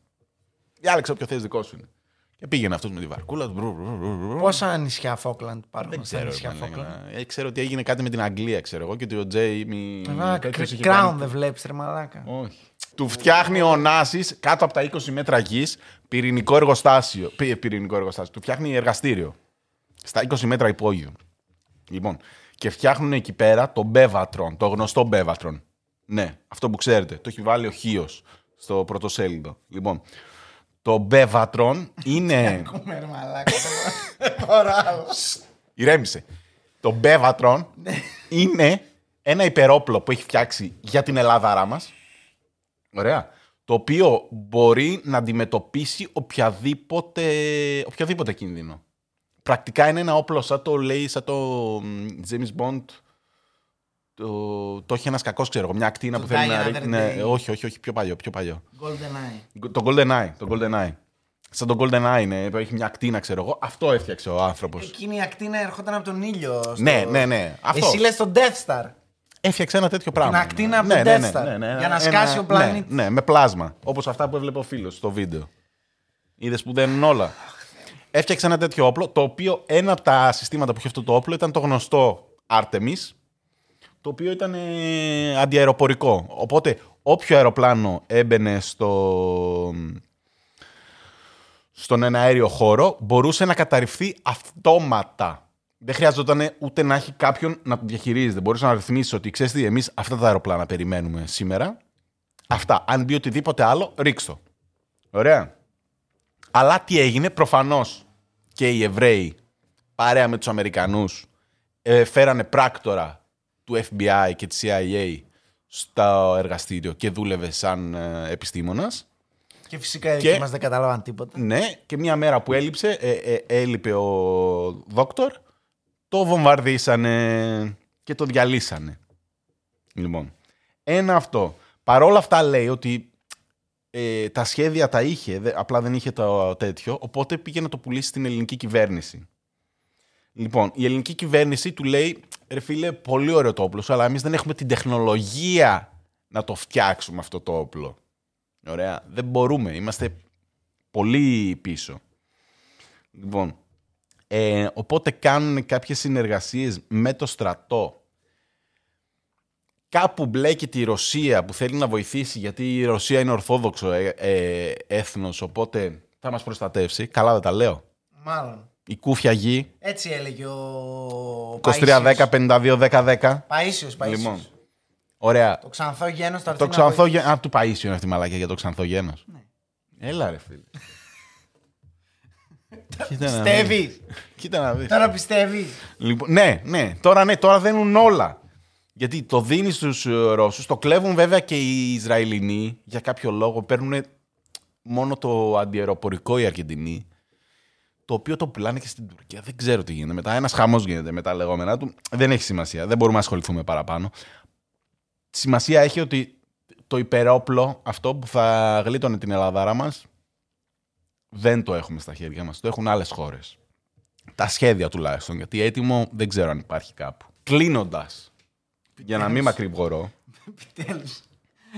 Διάλεξε όποιο θες δικό σου είναι. Και πήγαινε αυτός με τη βαρκούλα του. μπρου, μπρου, μπρου, μπρου. Πόσα νησιά Φόκλαντ υπάρχουν Δεν στα ξέρω. νησιά ρε, Φόκλαντ; μαλάκα. Ε, ξέρω ότι έγινε κάτι με την Αγγλία, ξέρω εγώ, και ότι ο Τζέιμι. Α, τέτοιος είχε Crown κάνει- δεν βλέπεις ρε μαλάκα. Όχι. Του φτιάχνει ο Νάσης κάτω από τα 20 μέτρα γης πυρηνικό εργοστάσιο. Πυ- πυρηνικό εργοστάσιο. Του φτιάχνει εργαστήριο. Στα 20 μέτρα υπόγειο. Λοιπόν. Και φτιάχνουν εκεί πέρα το Μπέβατρον, το γνωστό Μπέβατρον. Ναι, αυτό που ξέρετε. Το έχει βάλει ο Χίος στο πρωτοσέλιδο. Λοιπόν. Το Μπέβατρον είναι. Ακούμε ρε μαλάκα. Τώρα άλλο. Ηρέμησε. Το Μπέβατρον είναι ένα υπερόπλο που έχει φτιάξει για την Ελλάδα μας. Ωραία. Το οποίο μπορεί να αντιμετωπίσει οποιαδήποτε, οποιαδήποτε κίνδυνο. Πρακτικά είναι ένα όπλο σαν το λέει, σαν το μ, James Bond. Το, το έχει ένας κακός, ξέρω εγώ, μια ακτίνα Το που θέλει Die να Another ρίχνει. ναι, Day. όχι, όχι, όχι, πιο παλιό, πιο παλιό. GoldenEye. Το GoldenEye, το GoldenEye. Σαν το GoldenEye είναι, που έχει μια ακτίνα, ξέρω εγώ. Αυτό έφτιαξε ο άνθρωπος. Εκείνη η ακτίνα ερχόταν από τον ήλιο. στο- Ναι, ναι, ναι. Αυτό. Εσύ λες το Death Star. Έφτιαξε ένα τέτοιο πράγμα. ακτίνα από ναι, τον ναι, Death ναι, Star. ναι, ναι, Για να σκάσει ο πλανήτης. Ναι, ναι, με πλάσμα. Όπως αυτά που έβλεπε ο φίλος στο βίντεο. Είδες που δεν είναι όλα. Έφτιαξε ένα τέτοιο όπλο, το οποίο ένα από τα συστήματα που είχε αυτό το όπλο ήταν το γνωστό Artemis, το οποίο ήταν ε, αντιαεροπορικό. Οπότε, όποιο αεροπλάνο έμπαινε στο, στον εναέριο χώρο, μπορούσε να καταρριφθεί αυτόματα. Δεν χρειαζόταν ούτε να έχει κάποιον να το διαχειρίζεται. Μπορούσε να ρυθμίσει ότι ξέρεις τι, εμείς αυτά τα αεροπλάνα περιμένουμε σήμερα. Αυτά. Αν μπει οτιδήποτε άλλο, ρίξτο. Ωραία. Αλλά τι έγινε, προφανώς και οι Εβραίοι παρέα με τους Αμερικανούς φέρανε πράκτορα του FBI και της CIA στο εργαστήριο και δούλευε σαν ε, επιστήμονας. Και φυσικά οι Και- δικοί μας δεν καταλάβαν τίποτα. Ναι, και μια μέρα που έλειψε, ε, ε, έλειπε ο δόκτωρ, το βομβαρδίσανε και το διαλύσανε. Λοιπόν, ένα αυτό. Παρόλα αυτά λέει ότι ε, τα σχέδια τα είχε, δε- απλά δεν είχε το τέτοιο, οπότε πήγε να το πουλήσει στην ελληνική κυβέρνηση. Λοιπόν, η ελληνική κυβέρνηση του λέει, ρε φίλε, πολύ ωραίο το όπλο σου, αλλά εμείς δεν έχουμε την τεχνολογία να το φτιάξουμε αυτό το όπλο. Ωραία. Δεν μπορούμε. Είμαστε πολύ πίσω. Λοιπόν, ε, οπότε κάνουν κάποιες συνεργασίες με το στρατό. Κάπου μπλέκεται η Ρωσία που θέλει να βοηθήσει γιατί η Ρωσία είναι ορθόδοξο ε, ε, έθνος, οπότε θα μας προστατεύσει. Καλά δεν τα λέω. Μάλλον. Η κούφια γη, Έτσι έλεγε ο 23-10-52-10-10. Παΐσιος, Παΐσιος. Λοιπόν, ωραία. Το ξανθό γένος θα έρθει Το να ξανθό βοηθήσει. γένος. Α, του Παΐσιο είναι αυτή η μαλακία για το ξανθό γένος. Έλα ρε φίλε. Κοίτα να δεις. Πιστεύεις. Κοίτα να δεις. Τώρα πιστεύεις. Λοιπόν, ναι, ναι. Τώρα ναι, τώρα δένουν όλα. Γιατί το δίνεις στους Ρώσους, το κλέβουν βέβαια και οι Ισραηλινοί για κάποιο λόγο. Παίρνουν μόνο το αντιεροπορικό οι Αργεντινοί. Το οποίο το πουλάνε και στην Τουρκία. Δεν ξέρω τι γίνεται μετά. Ένας χαμός γίνεται με τα λεγόμενά του. Δεν έχει σημασία. Δεν μπορούμε να ασχοληθούμε παραπάνω. Σημασία έχει ότι το υπερόπλο, αυτό που θα γλίτωνε την Ελλαδάρα μας, δεν το έχουμε στα χέρια μας. Το έχουν άλλες χώρες. Τα σχέδια τουλάχιστον. Γιατί έτοιμο δεν ξέρω αν υπάρχει κάπου. Κλείνοντας, για να μην μακρηγορώ. Επιτέλους.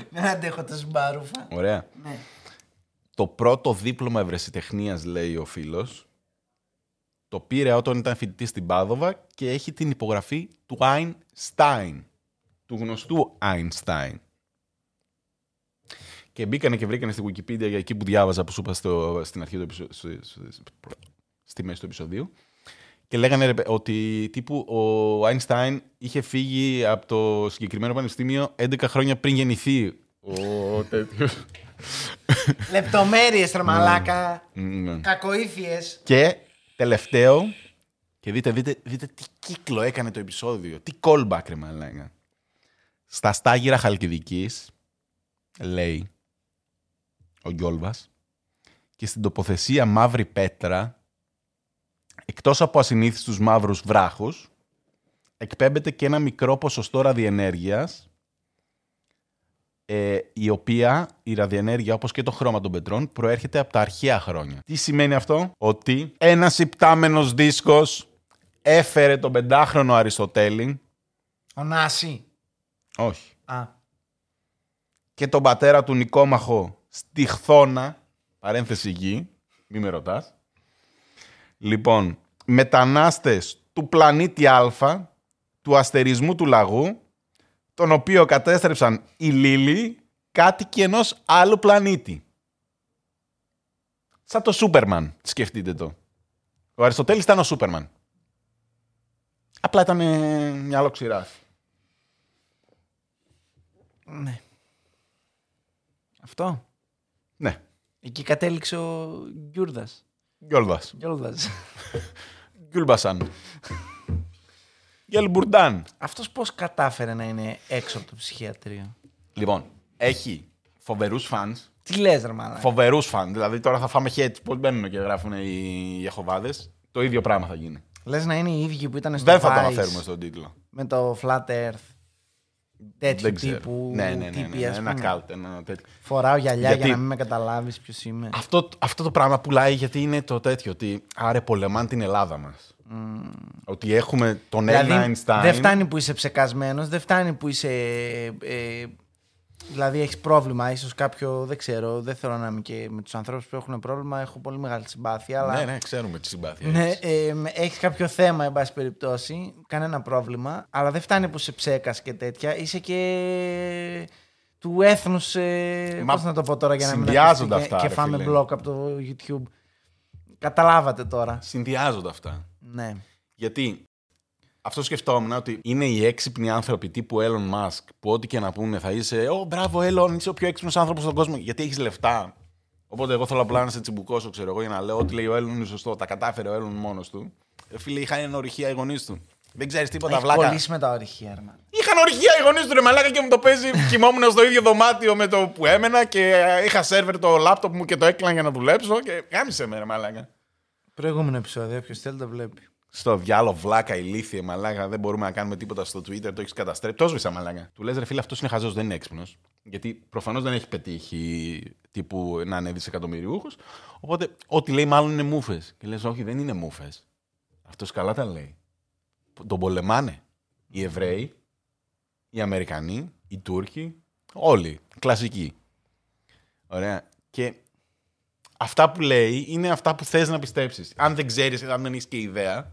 Δεν αντέχω το συμπαρούφα. Ωραία. Ναι. Το πρώτο δίπλωμα ευρεσιτεχνίας, λέει ο φίλος, το πήρε όταν ήταν φοιτητής στην Πάδοβα και έχει την υπογραφή του Einstein. Του γνωστού Einstein. Και μπήκανε και βρήκανε στη Wikipedia για εκεί που διάβαζα που σου είπα στο, στην αρχή του επεισοδίου, στη μέση του επεισοδίου. Και λέγανε ρε, παι- ότι τύπου ο Einstein είχε φύγει από το συγκεκριμένο πανεπιστήμιο 11 χρόνια πριν γεννηθεί ο τέτοιος. Λεπτομέρειες ρε μαλάκα. Mm. Κακοήθειες. Και τελευταίο, και δείτε, δείτε, δείτε τι κύκλο έκανε το επεισόδιο. Τι callback ρε μαλάκα. Στα στάγυρα Χαλκιδικής, λέει ο Γκιόλβας, και στην τοποθεσία Μαύρη Πέτρα, εκτός από ασυνήθιστους μαύρους βράχους, εκπέμπεται και ένα μικρό ποσοστό ραδιενέργειας, ε, η οποία η ραδιενέργεια, όπως και το χρώμα των πετρών, προέρχεται από τα αρχαία χρόνια. Τι σημαίνει αυτό; Ότι ένας υπτάμενος δίσκος έφερε τον πεντάχρονο Αριστοτέλη, Ο Νάση. όχι, Α. και τον πατέρα του Νικόμαχο στη Χθόνα, παρένθεση γη, μη με ρωτάς, Λοιπόν, μετανάστες του πλανήτη Α, του αστερισμού του λαγού, τον οποίο κατέστρεψαν οι Λίλοι, κάτοικοι ενός άλλου πλανήτη. Σαν το Σούπερμαν, σκεφτείτε το. Ο Αριστοτέλης ήταν ο Σούπερμαν. Απλά ήταν ε, μια άλλο ξηράφη. Ναι. Αυτό. Ναι, Εκεί κατέληξε ο Γκιούρδας. Γκιόλδας. Γκιόλδας. Γκιούλμπασαν. Γελμπουρντάν. Αυτός πώς κατάφερε να είναι έξω από το ψυχιατρίο; Λοιπόν, έχει φοβερούς fans. Τι λες ρε μαλάκα; Φοβερούς φαν. Δηλαδή τώρα θα φάμε hate. Πώς μπαίνουν και γράφουν οι Ιεχωβάδες. Το ίδιο πράγμα θα γίνει. Λες να είναι οι ίδιοι που ήταν στο Δεν θα το Vice αναφέρουμε στον τίτλο. με το Flat Earth. Τέτοιου Δεν ξέρω. τύπου ναι, ναι, ναι, τύποι, ναι, ας ένα πούμε. κάουτ, ένα τέτοιο. Φοράω γυαλιά Γιατί- για να μην με καταλάβεις ποιος είμαι. Αυτό, αυτό το πράγμα πουλάει γιατί είναι το τέτοιο. Ότι άρε πολεμάν την Ελλάδα μας. Ότι έχουμε τον Δηλαδή, Έλληνα Einstein. δεν φτάνει που είσαι ψεκασμένος, δεν φτάνει που είσαι... ε, δηλαδή έχεις πρόβλημα, ίσως κάποιο, δεν ξέρω, δεν θέλω να είμαι και με τους ανθρώπους που έχουν πρόβλημα, έχω πολύ μεγάλη συμπάθεια, αλλά... Ναι, ναι, ξέρουμε τη συμπάθεια. Ναι, ε, έχεις κάποιο θέμα, εν πάση περιπτώσει, κανένα πρόβλημα, αλλά δεν φτάνει που σε ψέκας και τέτοια. Είσαι και του έθνους, ε, Μα πώς να το πω τώρα για να μην συνδυάζονται ακουστεί αυτά, και, ρε και φάμε φίλε. μπλοκ από το YouTube. Καταλάβατε τώρα. Συνδυάζονται αυτά. Ναι. Γιατί αυτό σκεφτόμουν ότι είναι οι έξυπνοι άνθρωποι τύπου Elon Musk που ό,τι και να πούνε θα είσαι Ω, μπράβο, Elon, είσαι ο πιο έξυπνος άνθρωπος στον κόσμο. Γιατί έχεις λεφτά. Οπότε εγώ θέλω απλά να σε τσιμπουκώσω, ξέρω εγώ, για να λέω ότι λέει ο Έλλον είναι σωστό. Τα κατάφερε ο Έλλον μόνος του. Ε, φίλε, είχαν ένα ορυχεία οι γονείς του. Δεν ξέρεις τίποτα, Έχει βλάκα. κολλήσει με τα ορυχεία, ρε, μάλλον. Είχαν ορυχεία οι γονείς του, ρε μαλάκα, και μου το παίζει. Κοιμόμουν στο ίδιο δωμάτιο με το που έμενα και ε, είχα σερβερ το λάπτοπ μου και το έκλεινα για να δουλέψω. Και γάμισε με, ρε μαλάκα. Προηγούμενο επεισόδιο, όποιος θέλει το βλέπει. Στο διάλογο βλάκα, ηλίθιε, μαλάκα, δεν μπορούμε να κάνουμε τίποτα στο Twitter, το έχεις καταστρέψει. Το σβήσα, μαλάκα. Του λες, ρε φίλε, αυτός είναι χαζός, δεν είναι έξυπνος. Γιατί προφανώς δεν έχει πετύχει τύπου να είναι δισεκατομμυριούχος. Οπότε, ό,τι λέει, μάλλον είναι μούφε. Και λες, Όχι, δεν είναι μούφε. Αυτός καλά τα λέει. Τον πολεμάνε οι Εβραίοι, οι Αμερικανοί, οι Τούρκοι, όλοι. Κλασικοί. Ωραία. Και αυτά που λέει είναι αυτά που θες να πιστέψεις. Αν δεν ξέρεις, αν δεν έχεις και ιδέα,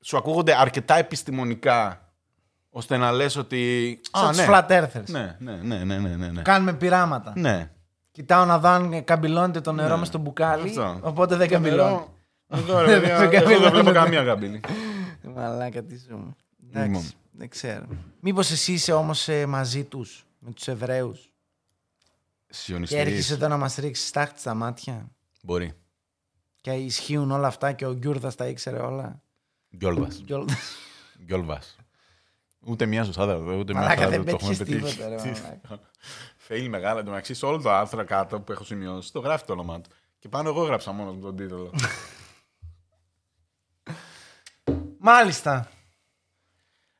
σου ακούγονται αρκετά επιστημονικά, ώστε να λες ότι... Σαν Α, τους ναι. flat earthers. Ναι, ναι, ναι, ναι, ναι, ναι, ναι. Κάνουμε πειράματα. ναι. Κοιτάω να δω αν καμπυλώνεται το νερό Ναι. με στο μπουκάλι. Αυτό. Οπότε δεν Το καμπυλώνει. νερό- Εδώ, ρε, παιδιά, Δεν εγώ δεν βλέπω καμπυλώνεται. καμία καμπύλη. Μαλάκα, τι ζούμε. Λοιπόν. Εντάξει, δεν ξέρω. Μήπως εσύ είσαι όμως μαζί τους, με τους Εβραίους; Και Σιωνιστής. έρχεσαι εδώ να μας ρίξεις στάχτη στα μάτια. Μπορεί. Και ισχύουν όλα αυτά και ο Γκιούρδας τα ήξερε όλα. Γκιόλβας. Γκιόλδας. Γκιόλβας. Ούτε μία σωστά, ούτε μία Μαλάκα, σωστά δεν το έχουμε πέτυχες πετύχει. τίποτα, ρε, Τι- μαλάκα. Φέιλ μεγάλα. Εν τω μεταξύ, σε όλο το άρθρο κάτω που έχω σημειώσει, το γράφει το όνομά του. Και πάνω εγώ έγραψα μόνος τον τίτλο. Μάλιστα.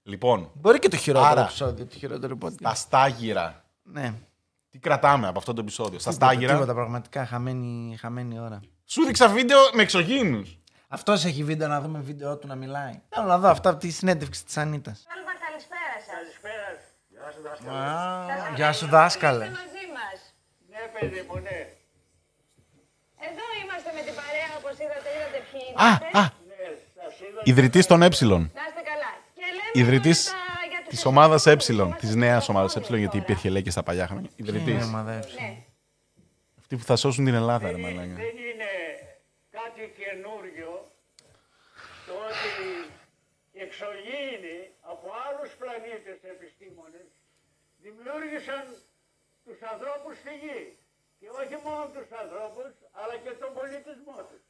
λοιπόν, Μπορεί και το χειρότερο Άρα. επεισόδιο, το χειρότερο podcast. τα στάγυρα. Ναι. Τι κρατάμε από αυτό το επεισόδιο. Στα Τίποτα, στάγυρα; Τίποτα, πραγματικά χαμένη, χαμένη ώρα. Σου δείξα βίντεο με εξωγήινους. Αυτός έχει βίντεο να δούμε βίντεο του να μιλάει. Θέλω να δω αυτά από τη συνέντευξη της Ανίτας. Άλμα, καλησπέρα σας. Καλησπέρα. Γεια σου, δάσκαλε. Γεια σου, δάσκαλε. Είστε μαζί μας. Ναι, παιδί μου, ναι. Εδώ είμαστε με την παρέα, όπως είδατε, είδατε ποιοι Α, είμαστε. α, Ναι, σας είδα. ιδρυτής των Ε. Να είστε καλά. Και λέμε Ιδρυτής τώρα για τους της ομάδας Ε. εθνικούς. Είμαστε Της στο νέας δεύτερο ομάδας πόλεμο Ε, γιατί τώρα. υπήρχε λέει και στα παλιά χρόνια. Ιδρυτή. Είναι ομάδα Ε. Ναι. Αυτοί που θα σώσουν την Ελλάδα, ρε Δεν μαλάκα. δεν είναι κάτι καινούριο το ότι οι εξωγήινοι από άλλους πλανήτες επιστήμονες δημιούργησαν τους ανθρώπους στη γη. Και όχι μόνο τους ανθρώπους, αλλά και τον πολιτισμό τους.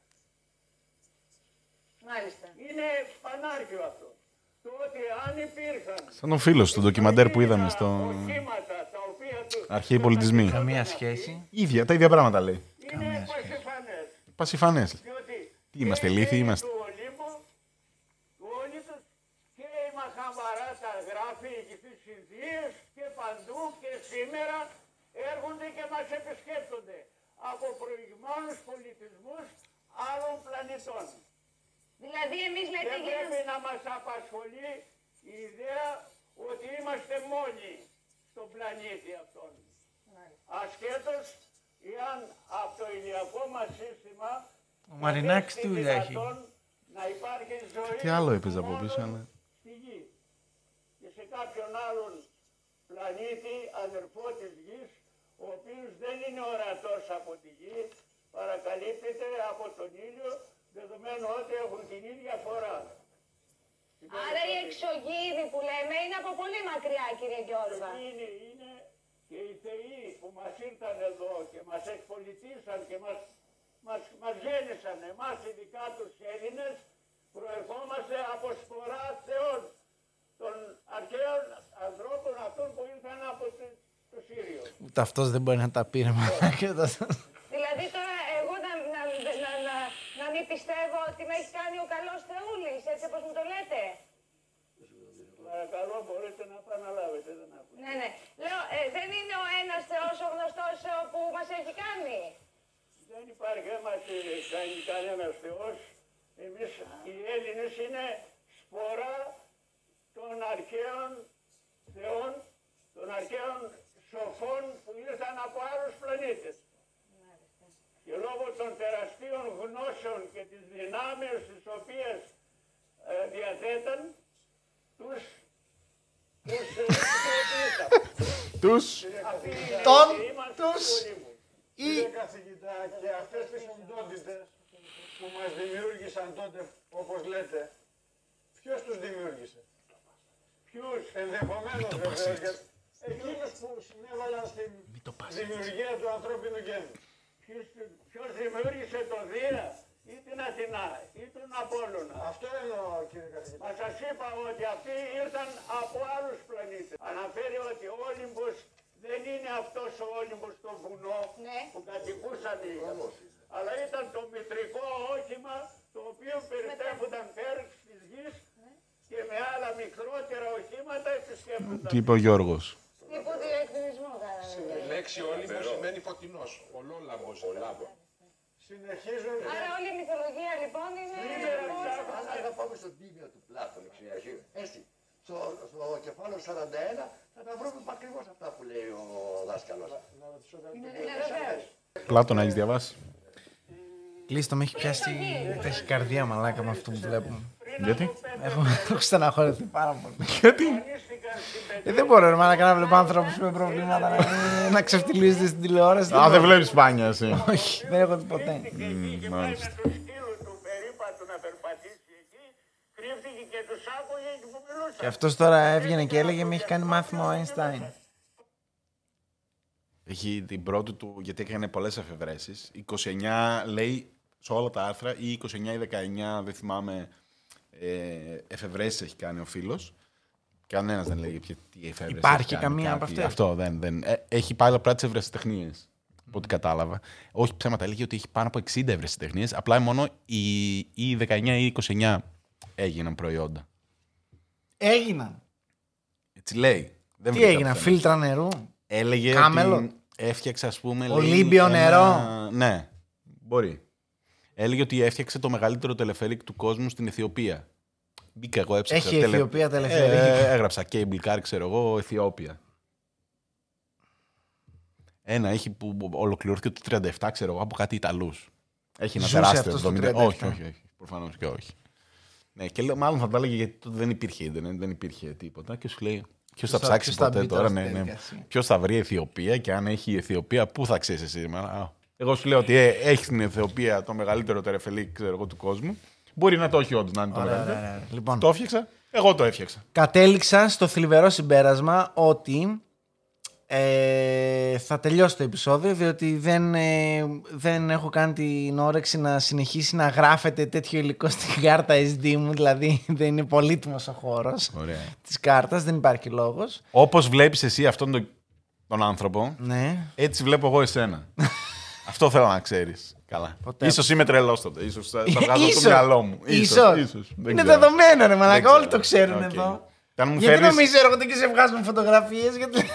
Μάλιστα. Είναι πανάρχιο αυτό. Το ότι αν υπήρχαν Σαν τον φίλος στο ντοκιμαντέρ που είδαμε στο οχήματα τα οποία τους Αρχαίοι πολιτισμοί. Καμία σχέση. ίδια, τα ίδια πράγματα λέει. είναι πασιφανές. Πασιφανές. Διότι Τι είμαστε, και ηλίθιοι οι είμαστε. Του Ολύμπου, του όλοι τους, και η Μαχαμπαρά τα γράφει εκεί στις Ινδίες και παντού και σήμερα έρχονται και μας επισκέπτονται από προηγμένους πολιτισμούς άλλων πλανητών. Δηλαδή, εμείς λέτε Δεν γίναμε. πρέπει να μας απασχολεί η ιδέα ότι είμαστε μόνοι στον πλανήτη αυτόν. Ασχέτως εάν από το ηλιακό μας σύστημα Ο Μαρινάκης δεν τι είναι δουλειά έχει; δυνατόν Να υπάρχει ζωή Τι άλλο έπαιζε από πίσω, αλλά. στη γη. Και σε κάποιον άλλον πλανήτη, αδερφό της γης, ο οποίος δεν είναι ορατός από τη γη, παρακαλύπτεται από τον ήλιο, δεδομένου ότι έχουν την ίδια φορά. Άρα οι εξωγήινοι που λέμε είναι από πολύ μακριά, κύριε Γιώργα. Είναι, είναι και οι θεοί που μας ήρθαν εδώ και μας εκπολιτήσαν και μας, μας, μας γέννησαν εμάς ειδικά τους Έλληνες προερχόμαστε από σπορά θεών των αρχαίων ανθρώπων αυτών που ήρθαν από το, το Σύριο. Ούτε αυτός δεν μπορεί να τα πει, ρε μαλάκα. Δηλαδή τώρα εγώ να, να, να, να, να μην πιστεύω ότι με έχει κάνει ο καλός Θεούλης, έτσι όπως μου το λέτε. Παρακαλώ μπορείτε να επαναλάβετε, δεν άκουσα. Ναι, ναι. Λέω, ε, δεν είναι ο ένας Θεός ο γνωστός ε, που μας έχει κάνει. Δεν υπάρχει έμα κάνει κανένας Θεός. Εμείς οι Έλληνες είναι σπορά των αρχαίων θεών, των αρχαίων σοφών που ήρθαν από άλλους πλανήτες. Και λόγω των τεραστίων γνώσεων και της δυνάμεως τις οποίες ε, διαθέταν, τους, τους ε, χρησιμοποιήσαμε. Τους. Αυτοί είναι Τον, οι είμαστε τους. πολύμορφοι. Κύριε καθηγητά, και αυτές τις οντότητες που μας δημιούργησαν τότε, όπως λέτε, ποιος τους δημιούργησε; Ποιους; Ενδεχομένως βεβαίως, για- εκείνους που συνέβαλαν στην δημιουργία του ανθρώπινου γέννου. Ποιος, ποιος δημιούργησε το Δία ή την Αθηνά ή τον Απόλλωνα; Αυτό εννοώ κύριε καθηγητά. Μα σας είπα ότι αυτοί ήρθαν από άλλους πλανήτες. Αναφέρει ότι ο Όλυμπος δεν είναι αυτός ο Όλυμπος στο βουνό Ναι. που κατοικούσαν οι αλλά ήταν το μητρικό όχημα το οποίο περιστρέφονταν πέρα της γης και με άλλα μικρότερα οχήματα επισκέπτονταν. Τι είπε ο Γιώργος; Τύπου διεκτηνισμό κάναμε. Η λέξη Όλυμπος σημαίνει φωτεινός. Ολόλαμπος. Συνεχίζουν Άρα όλη η μυθολογία λοιπόν είναι... Αλλά θα πάμε στον τίμιο του Πλάτων, εξηγιασίου. Έτσι, στο, στο κεφάλαιο 41 θα τα βρούμε ακριβώς αυτά που λέει ο δάσκαλος. Ναι, βεβαίως. Πλάτωνα έχεις διαβάσει; Κλείστο, με έχει πιάσει έχει καρδιά μαλάκα με αυτό που βλέπουμε. Γιατί; Έχω, έχω στεναχωρεθεί πάρα πολύ. Γιατί; Ε, δεν μπορώ ρε μαλάκα να βλέπω άνθρωπους με προβλήματα να, να ξεφτυλίζονται στην τηλεόραση. Α, δεν μπορώ. βλέπεις σπάνια εσύ. Όχι, δεν έχω δει ποτέ. Και μάλιστα. με του σκύλου του περίπατου να περπατήσει εκεί, κρύφτηκε και τους άκουγε και που μιλούσαν. Και αυτός τώρα έβγαινε και έλεγε με έχει κάνει μάθημα ο Einstein. Έχει την πρώτη του, γιατί έκανε πολλές εφευρέσεις. 29 λέει σε όλα τα άρθρα ή 29 ή 19, δεν θυμάμαι, ε, εφευρέσεις έχει κάνει ο φίλος. Κανένας δεν λέει ποια- τι εφεύρεση Υπάρχει έχει κάνει, καμία από κάτι. αυτές; Αυτό δεν. δεν. Ε, έχει πάει απλά τις ευρεσιτεχνίες, από ό,τι κατάλαβα. Όχι ψέματα, έλεγε ότι έχει πάνω από 60 ευρεσιτεχνίες, απλά μόνο οι, ή 19 ή 29 έγιναν προϊόντα. Έγιναν. Έτσι λέει. Δεν Τι βρήκα έγιναν, πουθενά. φίλτρα νερού. Έλεγε Κάμελο. ότι έφτιαξε, ας πούμε... λέει, Ολύμπιο ένα- νερό. Ναι, μπορεί. Έλεγε ότι έφτιαξε το μεγαλύτερο τελεφέρικ του κόσμου στην Αιθιοπία. Μπήκα εγώ, έψαξα. Έχει Αιθιοπία τελεφέρικ. Ε, έγραψα cable car, ξέρω εγώ, Αιθιόπια. Ένα έχει που ολοκληρώθηκε το 37, ξέρω εγώ, από κάτι Ιταλούς. Έχει ένα Ζούσε τεράστιο αυτός το 70. 37. Όχι, όχι, όχι. Προφανώς και όχι. Ναι, και λέω, μάλλον θα τα έλεγε γιατί τότε δεν υπήρχε ίντερνετ, δεν υπήρχε τίποτα. Και σου λέει, ποιος θα θα- ψάξει ποιος θα ποτέ μπει τώρα, τώρα ναι, στη ναι. διαδικασία. Ποιος θα βρει Αιθιοπία και αν έχει η Αιθιοπία, πού θα ξέρεις εσύ. Μα, α, Εγώ σου λέω ότι ε, έχεις στην Αιθιοπία το μεγαλύτερο τερεφελί ξέρω εγώ, του κόσμου. Μπορεί να το έχει όντως να είναι το Ωραία, μεγαλύτερο. ωραία, ωραία. Λοιπόν, Το έφτιαξα. Εγώ το έφτιαξα. κατέληξα στο θλιβερό συμπέρασμα ότι ε, θα τελειώσει το επεισόδιο διότι δεν, ε, δεν έχω κάνει την όρεξη να συνεχίσει να γράφεται τέτοιο υλικό στην κάρτα SD μου δηλαδή δεν είναι πολύτιμος ο χώρος Ωραία. της κάρτας, δεν υπάρχει λόγος. Όπως βλέπεις εσύ αυτόν τον, τον άνθρωπο, Ναι. έτσι βλέπω εγώ εσένα. Αυτό θέλω να ξέρεις. Καλά. Ποτέ. Ίσως είμαι τρελός τότε. Ίσως θα, θα βγάζω Ίσως. το μυαλό μου. Ίσως. ίσως. Δεν Είναι ξέρω. δεδομένο ρε Δεν μαλάκα, ξέρω. όλοι το ξέρουν Οκ. εδώ. Αν μου Γιατί φέρνεις- νομίζεις έρχονται και σε βγάζουν φωτογραφίες γιατί...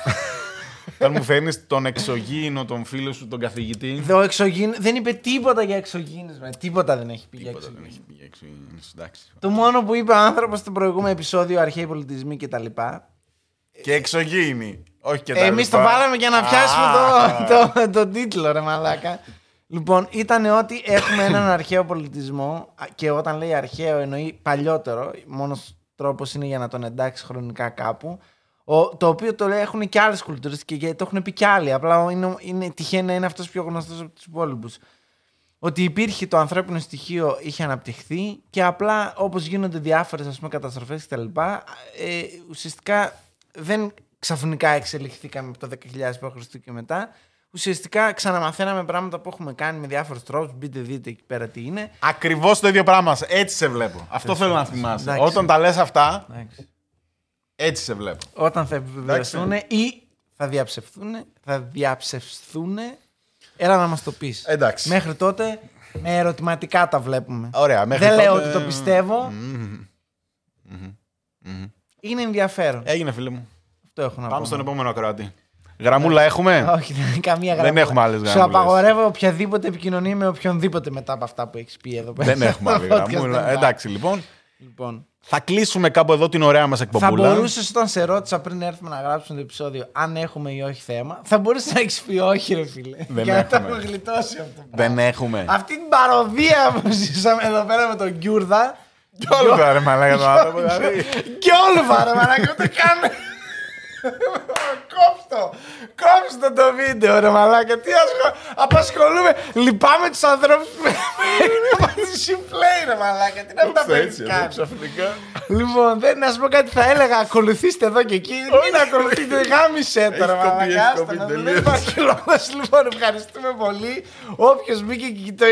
Όταν μου φέρνεις τον εξωγήινο, τον φίλο σου, τον καθηγητή. Εδώ εξωγήιν... δεν είπε τίποτα για εξωγήινες, ρε. τίποτα δεν έχει πει για Τίποτα δεν εξωγήινες. έχει πει για εξωγήινους, εντάξει. Το μόνο που είπε ο άνθρωπος στο προηγούμενο επεισόδιο, αρχαίοι πολιτισμοί κτλ. Και εξωγήινη. Όχι και τα Εμείς το λοιπά. βάλαμε για να Α, πιάσουμε το, το, τον τίτλο, ρε Μαλάκα. Λοιπόν, ήταν ότι έχουμε έναν αρχαίο πολιτισμό α, και όταν λέει αρχαίο εννοεί παλιότερο. Μόνος τρόπος είναι για να τον εντάξει χρονικά κάπου. Ο, το οποίο το έχουν και άλλες κουλτούρες και και το έχουν πει και άλλοι. Απλά είναι, είναι, τυχαίνει να είναι αυτός πιο γνωστός από τους υπόλοιπους. Ότι υπήρχε το ανθρώπινο στοιχείο, είχε αναπτυχθεί και απλά όπως γίνονται διάφορες καταστροφές κτλ. Ε, ουσιαστικά δεν ξαφνικά εξελιχθήκαμε από το 10.000 π.Χ. και μετά. Ουσιαστικά ξαναμαθαίναμε πράγματα που έχουμε κάνει με διάφορους τρόπους. Μπείτε, δείτε εκεί πέρα τι είναι. Ακριβώς το ίδιο πράγμα. Έτσι σε βλέπω. Αυτό θέλω να θυμάσαι. Εντάξει. Όταν τα λες αυτά, Εντάξει. έτσι σε βλέπω. Όταν θα επιβεβαιωθούν ή θα διαψευθούν, θα διαψευθούν, έλα να μας το πεις. Εντάξει. Μέχρι τότε με ερωτηματικά τα βλέπουμε. Ωραία, μέχρι Δεν λέω τότε- ότι το πιστεύω. Είναι ενδιαφέρον. Έγινε, φίλε μου. Αυτό έχω να Πάμε πω. στον επόμενο ακροατή. Γραμμούλα έχουμε; Όχι, δεν είναι καμία Δεν γραμμή. έχουμε άλλες Σου γραμμούλες. απαγορεύω οποιαδήποτε επικοινωνία με οποιονδήποτε μετά από αυτά που έχεις πει εδώ πέρα. Δεν έχουμε άλλη Στο podcast γραμμούλα. δεν υπάρχει. Εντάξει, λοιπόν. Λοιπόν, Θα κλείσουμε κάπου εδώ την ωραία μας θα εκπομπούλα. μπορούσες όταν σε ρώτησα πριν έρθουμε να γράψουμε το επεισόδιο αν έχουμε ή όχι θέμα, θα μπορούσες να έχεις πει όχι, ρε φίλε. Δεν για να το έχουμε. έχουμε γλιτώσει αυτό. το Δεν πράγμα. έχουμε. Αυτή την παροδία που ζήσαμε εδώ πέρα με τον Γκιούρδα. Κι όλο θα ρε μαλάκα τον άνθρωπο. δηλαδή. Γκιόλβα, ρε μαλάκα, ούτε καν. Κόψτο! Κόψτο το βίντεο, ρε μαλάκα. Τι ασχολ... Απασχολούμε. Λυπάμαι τους ανθρώπους που έχουν συμφλέει, ρε μαλάκα. Τι είναι αυτά που Ούψε, έχει έτσι, εδώ, κάνει. ξαφνικά. Λοιπόν, δεν να σου πω κάτι, θα έλεγα ακολουθήστε εδώ και εκεί. Μην ακολουθείτε, γάμισε τώρα, Έχει κοπεί, έχει μαλάκα. κοπεί άστα να δω, Δεν τελείως. υπάρχει λόγο. Λοιπόν, ευχαριστούμε πολύ. Όποιος μπήκε και το